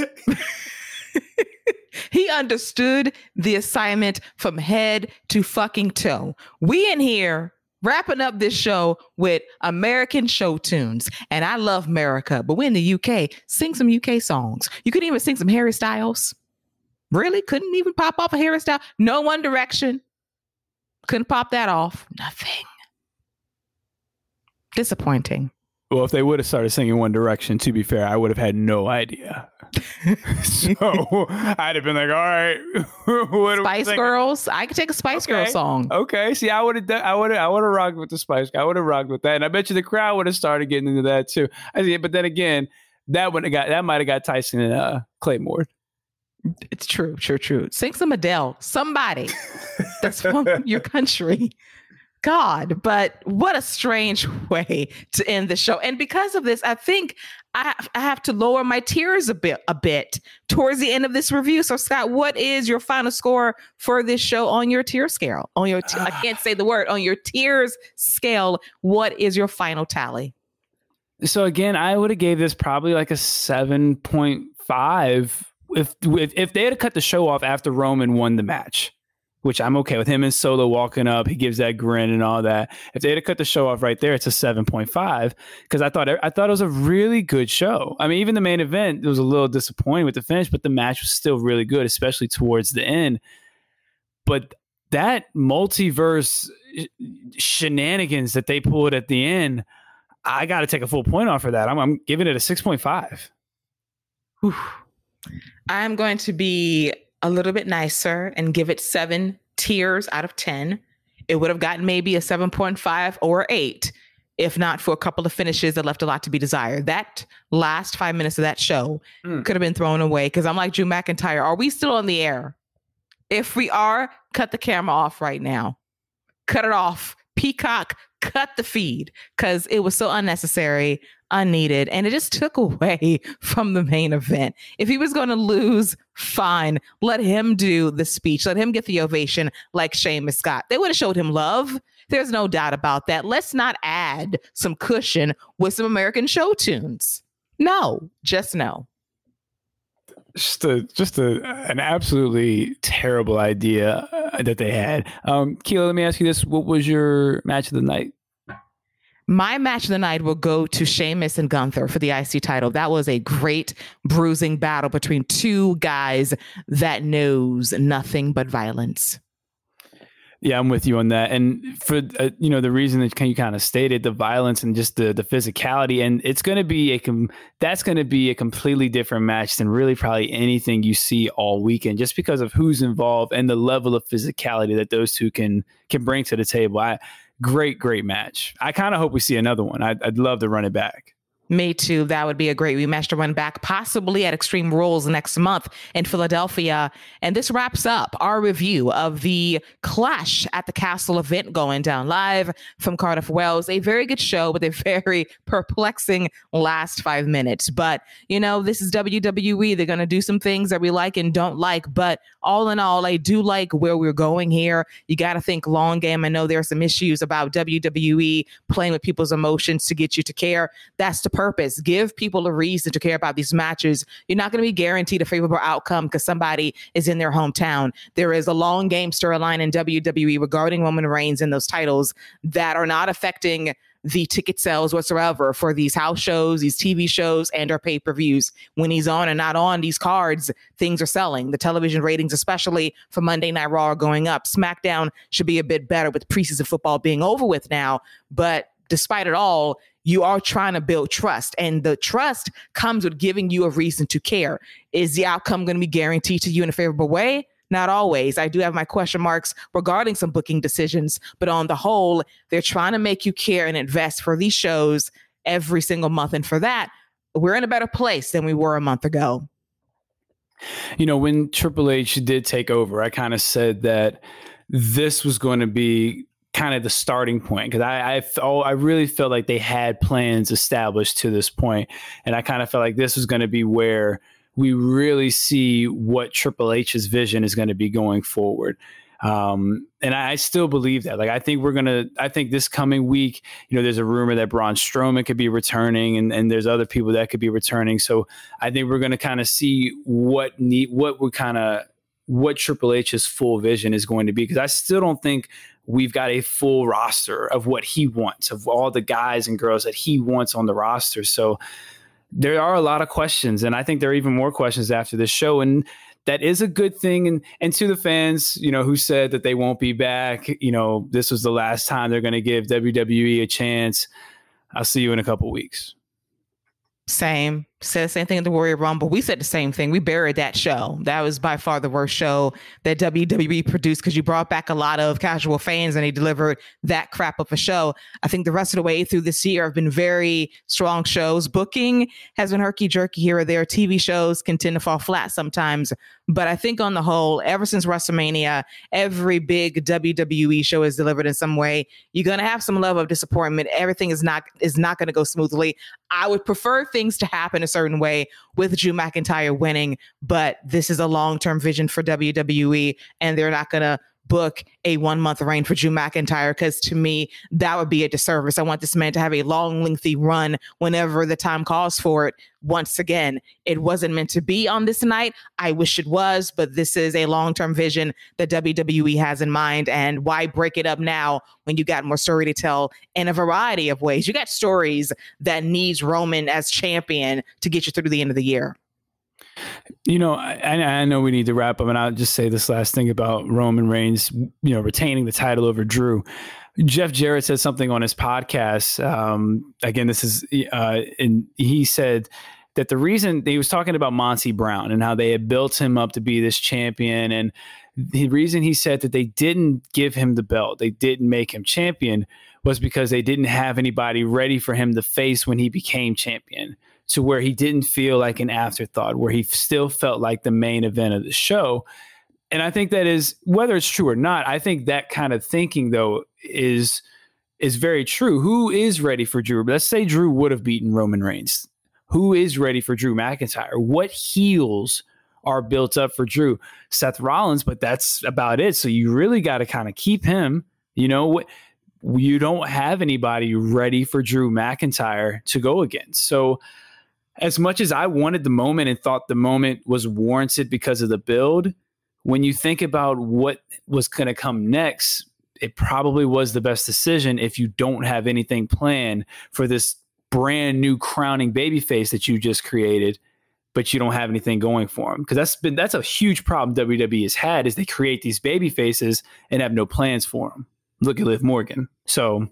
he understood the assignment from head to fucking toe. We in here wrapping up this show with American show tunes. And I love America, but we're in the UK. Sing some UK songs. You couldn't even sing some Harry Styles. Really? Couldn't even pop off a Harry Styles? No One Direction. Couldn't pop that off. Nothing. Disappointing. Well, if they would have started singing One Direction, to be fair, I would have had no idea. so I'd have been like, all right, what Spice Girls. I could take a Spice okay. Girl song. Okay. See, I would have, I would have, I would have rocked with the Spice. I would have rocked with that, and I bet you the crowd would have started getting into that too. I see, but then again, that would have got that might have got Tyson and uh, Claymore. It's true, true, true. Sing some Adele. Somebody that's from your country. God, but what a strange way to end the show. And because of this, I think I, I have to lower my tears a bit a bit towards the end of this review. So Scott, what is your final score for this show on your tear scale? On your t- I ah. can't say the word on your tears scale. What is your final tally? So again, I would have gave this probably like a seven point five if if if they had cut the show off after Roman won the match which I'm okay with him and Solo walking up. He gives that grin and all that. If they had cut the show off right there, it's a 7.5 because I thought I thought it was a really good show. I mean, even the main event it was a little disappointing with the finish, but the match was still really good, especially towards the end. But that multiverse eh, shenanigans that they pulled at the end, I got to take a full point off for that. I'm, I'm giving it a 6.5. I'm going to be a little bit nicer and give it seven tears out of 10, it would have gotten maybe a 7.5 or 8 if not for a couple of finishes that left a lot to be desired. That last five minutes of that show mm. could have been thrown away because I'm like Drew McIntyre. Are we still on the air? If we are, cut the camera off right now. Cut it off. Peacock, cut the feed because it was so unnecessary unneeded and it just took away from the main event. If he was going to lose, fine. Let him do the speech. Let him get the ovation like Sheamus Scott. They would have showed him love. There's no doubt about that. Let's not add some cushion with some American show tunes. No, just no. just a just a an absolutely terrible idea uh, that they had. Um, Keila, let me ask you this: What was your match of the night? My match of the night will go to Sheamus and Gunther for the IC title. That was a great bruising battle between two guys that knows nothing but violence. Yeah, I'm with you on that. And for uh, you know the reason that you kind of stated the violence and just the the physicality, and it's going to be a com- that's going to be a completely different match than really probably anything you see all weekend, just because of who's involved and the level of physicality that those two can can bring to the table. I great great match. I kind of hope we see another one. I'd, I'd love to run it back. Me too. That would be a great rematch to run back, possibly at Extreme Rules next month in Philadelphia. And this wraps up our review of the Clash at the Castle event going down live from Cardiff, Wales. A very good show with a very perplexing last five minutes. But, you know, this is WWE. They're going to do some things that we like and don't like. But all in all, I do like where we're going here. You got to think long game. I know there are some issues about WWE playing with people's emotions to get you to care. That's the purpose. Give people a reason to care about these matches. You're not going to be guaranteed a favorable outcome because somebody is in their hometown. There is a long game storyline in WWE regarding Roman Reigns and those titles that are not affecting the ticket sales whatsoever for these house shows, these TV shows, and our pay-per-views. When he's on and not on these cards, things are selling. The television ratings, especially for Monday Night Raw, are going up. SmackDown should be a bit better with preseason football being over with now, but despite it all, you are trying to build trust. And the trust comes with giving you a reason to care. Is the outcome going to be guaranteed to you in a favorable way? Not always. I do have my question marks regarding some booking decisions, but on the whole, they're trying to make you care and invest for these shows every single month. And for that, we're in a better place than we were a month ago. You know, when Triple H did take over, I kind of said that this was going to be kind of the starting point because I I, oh, I really felt like they had plans established to this point, and I kind of felt like this was going to be where we really see what Triple H's vision is going to be going forward. Um, and I, I, still believe that. Like, I think we're gonna. I think this coming week, you know, there's a rumor that Braun Strowman could be returning, and, and there's other people that could be returning. So I think we're gonna kind of see what need what we kind of what Triple H's full vision is going to be because I still don't think we've got a full roster of what he wants, of all the guys and girls that he wants on the roster. So there are a lot of questions, and I think there are even more questions after this show. And that is a good thing. And and to the fans, you know, who said that they won't be back, you know, this was the last time they're going to give WWE a chance. I'll see you in a couple weeks. Same said the same thing at the Royal Rumble. We said the same thing. We buried that show. That was by far the worst show that WWE produced because you brought back a lot of casual fans and they delivered that crap of a show. I think the rest of the way through this year have been very strong shows. Booking has been herky jerky here or there. TV shows can tend to fall flat sometimes. But I think on the whole, ever since WrestleMania, every big WWE show is delivered in some way. You're gonna have some level of disappointment. Everything is not is not gonna go smoothly. I would prefer things to happen certain way with Drew McIntyre winning, but this is a long term vision for WWE, and they're not going to book a one month reign for Drew McIntyre because to me, that would be a disservice. I want this man to have a long, lengthy run whenever the time calls for it. Once again, it wasn't meant to be on this night. I wish it was, but this is a long term vision that WWE has in mind. And why break it up now when you got more story to tell in a variety of ways? You got stories that needs Roman as champion to get you through the end of the year. You know, I, I, know we need to wrap up, and I'll just say this last thing about Roman Reigns, you know, retaining the title over Drew. Jeff Jarrett said something on his podcast. Um, again, this is, uh, and he said that the reason he was talking about Monty Brown and how they had built him up to be this champion, and the reason he said that they didn't give him the belt, they didn't make him champion, was because they didn't have anybody ready for him to face when he became champion to where he didn't feel like an afterthought, where he still felt like the main event of the show. And I think that is whether it's true or not, I think that kind of thinking though is is very true. Who is ready for Drew? Let's say Drew would have beaten Roman Reigns. Who is ready for Drew McIntyre? What heels are built up for Drew? Seth Rollins, but that's about it. So you really got to kind of keep him. You know, you don't have anybody ready for Drew McIntyre to go against. So as much as I wanted the moment and thought the moment was warranted because of the build, when you think about what was going to come next, it probably was the best decision if you don't have anything planned for this brand new crowning babyface that you just created, but you don't have anything going for him. Because that's been that's a huge problem WWE has had is they create these baby faces and have no plans for them. Look at Liv Morgan. So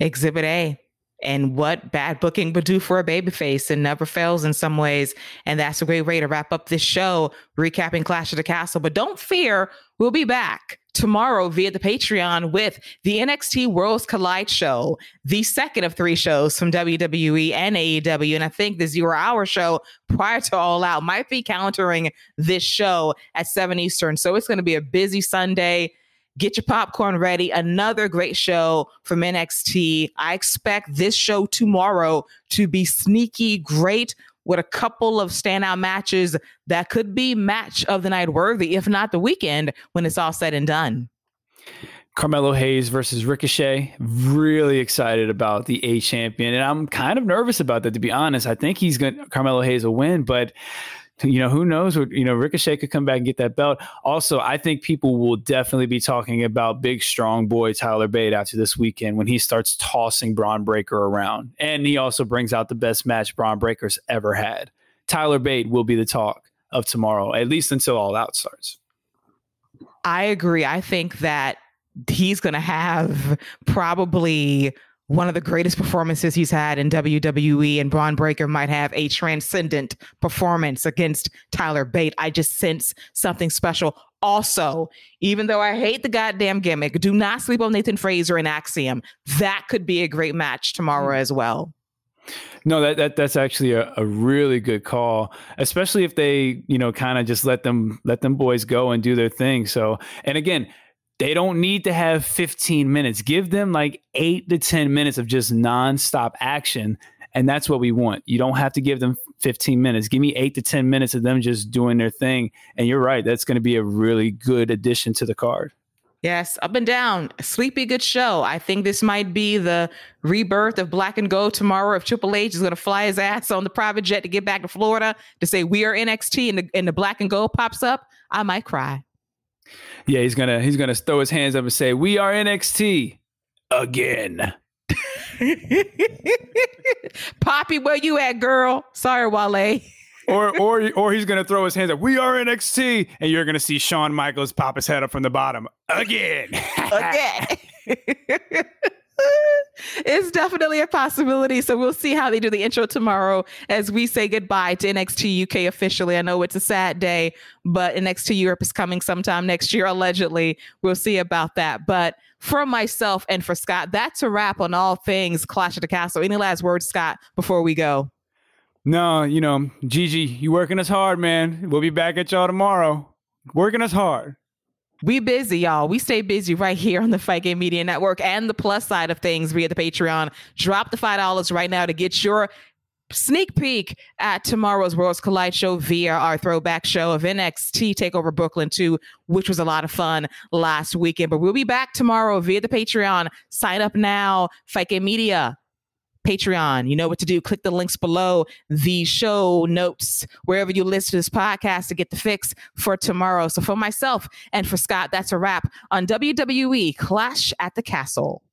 Exhibit A and what bad booking would do for a babyface and never fails in some ways. And that's a great way to wrap up this show, recapping Clash of the Castle. But don't fear, we'll be back tomorrow via the Patreon with the NXT Worlds Collide show, the second of three shows from WWE and AEW. And I think the zero hour show prior to All Out might be countering this show at 7 Eastern. So it's going to be a busy Sunday. Get your popcorn ready. Another great show from NXT. I expect this show tomorrow to be sneaky great with a couple of standout matches that could be match of the night worthy, if not the weekend when it's all said and done. Carmelo Hayes versus Ricochet. Really excited about the A champion. And I'm kind of nervous about that, to be honest. I think he's going Carmelo Hayes will win, but you know, who knows what, you know, Ricochet could come back and get that belt. Also, I think people will definitely be talking about big, strong boy Tyler Bate after this weekend when he starts tossing Bron Breakker around. And he also brings out the best match Bron Breakker's ever had. Tyler Bate will be the talk of tomorrow, at least until All Out starts. I agree. I think that he's going to have probably one of the greatest performances he's had in WWE, and Bron Breakker might have a transcendent performance against Tyler Bate. I just sense something special. Also, even though I hate the goddamn gimmick, do not sleep on Nathan Frazer and Axiom. That could be a great match tomorrow mm. as well. No, that, that that's actually a, a really good call, especially if they, you know, kind of just let them let them boys go and do their thing. So, and again, they don't need to have 15 minutes. Give them like eight to 10 minutes of just nonstop action. And that's what we want. You don't have to give them 15 minutes. Give me eight to 10 minutes of them just doing their thing. And you're right. That's going to be a really good addition to the card. Yes, up and down. Sleepy good show. I think this might be the rebirth of Black and Gold tomorrow. If Triple H is going to fly his ass on the private jet to get back to Florida to say we are NXT and the, and the Black and Gold pops up, I might cry. Yeah, he's gonna he's gonna throw his hands up and say, "We are NXT again." Poppy, where you at, girl? Sorry, Wale. or or or he's gonna throw his hands up. We are NXT, and you're gonna see Shawn Michaels pop his head up from the bottom again. again. it's definitely a possibility. So we'll see how they do the intro tomorrow as we say goodbye to NXT UK officially. I know it's a sad day, but NXT Europe is coming sometime next year, allegedly. We'll see about that. But for myself and for Scott, that's a wrap on all things Clash of the Castle. Any last words, Scott, before we go? No, you know, Gigi, you working us hard, man. We'll be back at y'all tomorrow. Working us hard. We busy, y'all. We stay busy right here on the Fight Game Media Network and the plus side of things via the Patreon. Drop the five dollars right now to get your sneak peek at tomorrow's Worlds Collide show via our throwback show of NXT Takeover Brooklyn 2, which was a lot of fun last weekend. But we'll be back tomorrow via the Patreon. Sign up now, Fight Game Media. Patreon. You know what to do. Click the links below the show notes, wherever you listen to this podcast to get the fix for tomorrow. So for myself and for Scott, that's a wrap on WWE Clash at the Castle.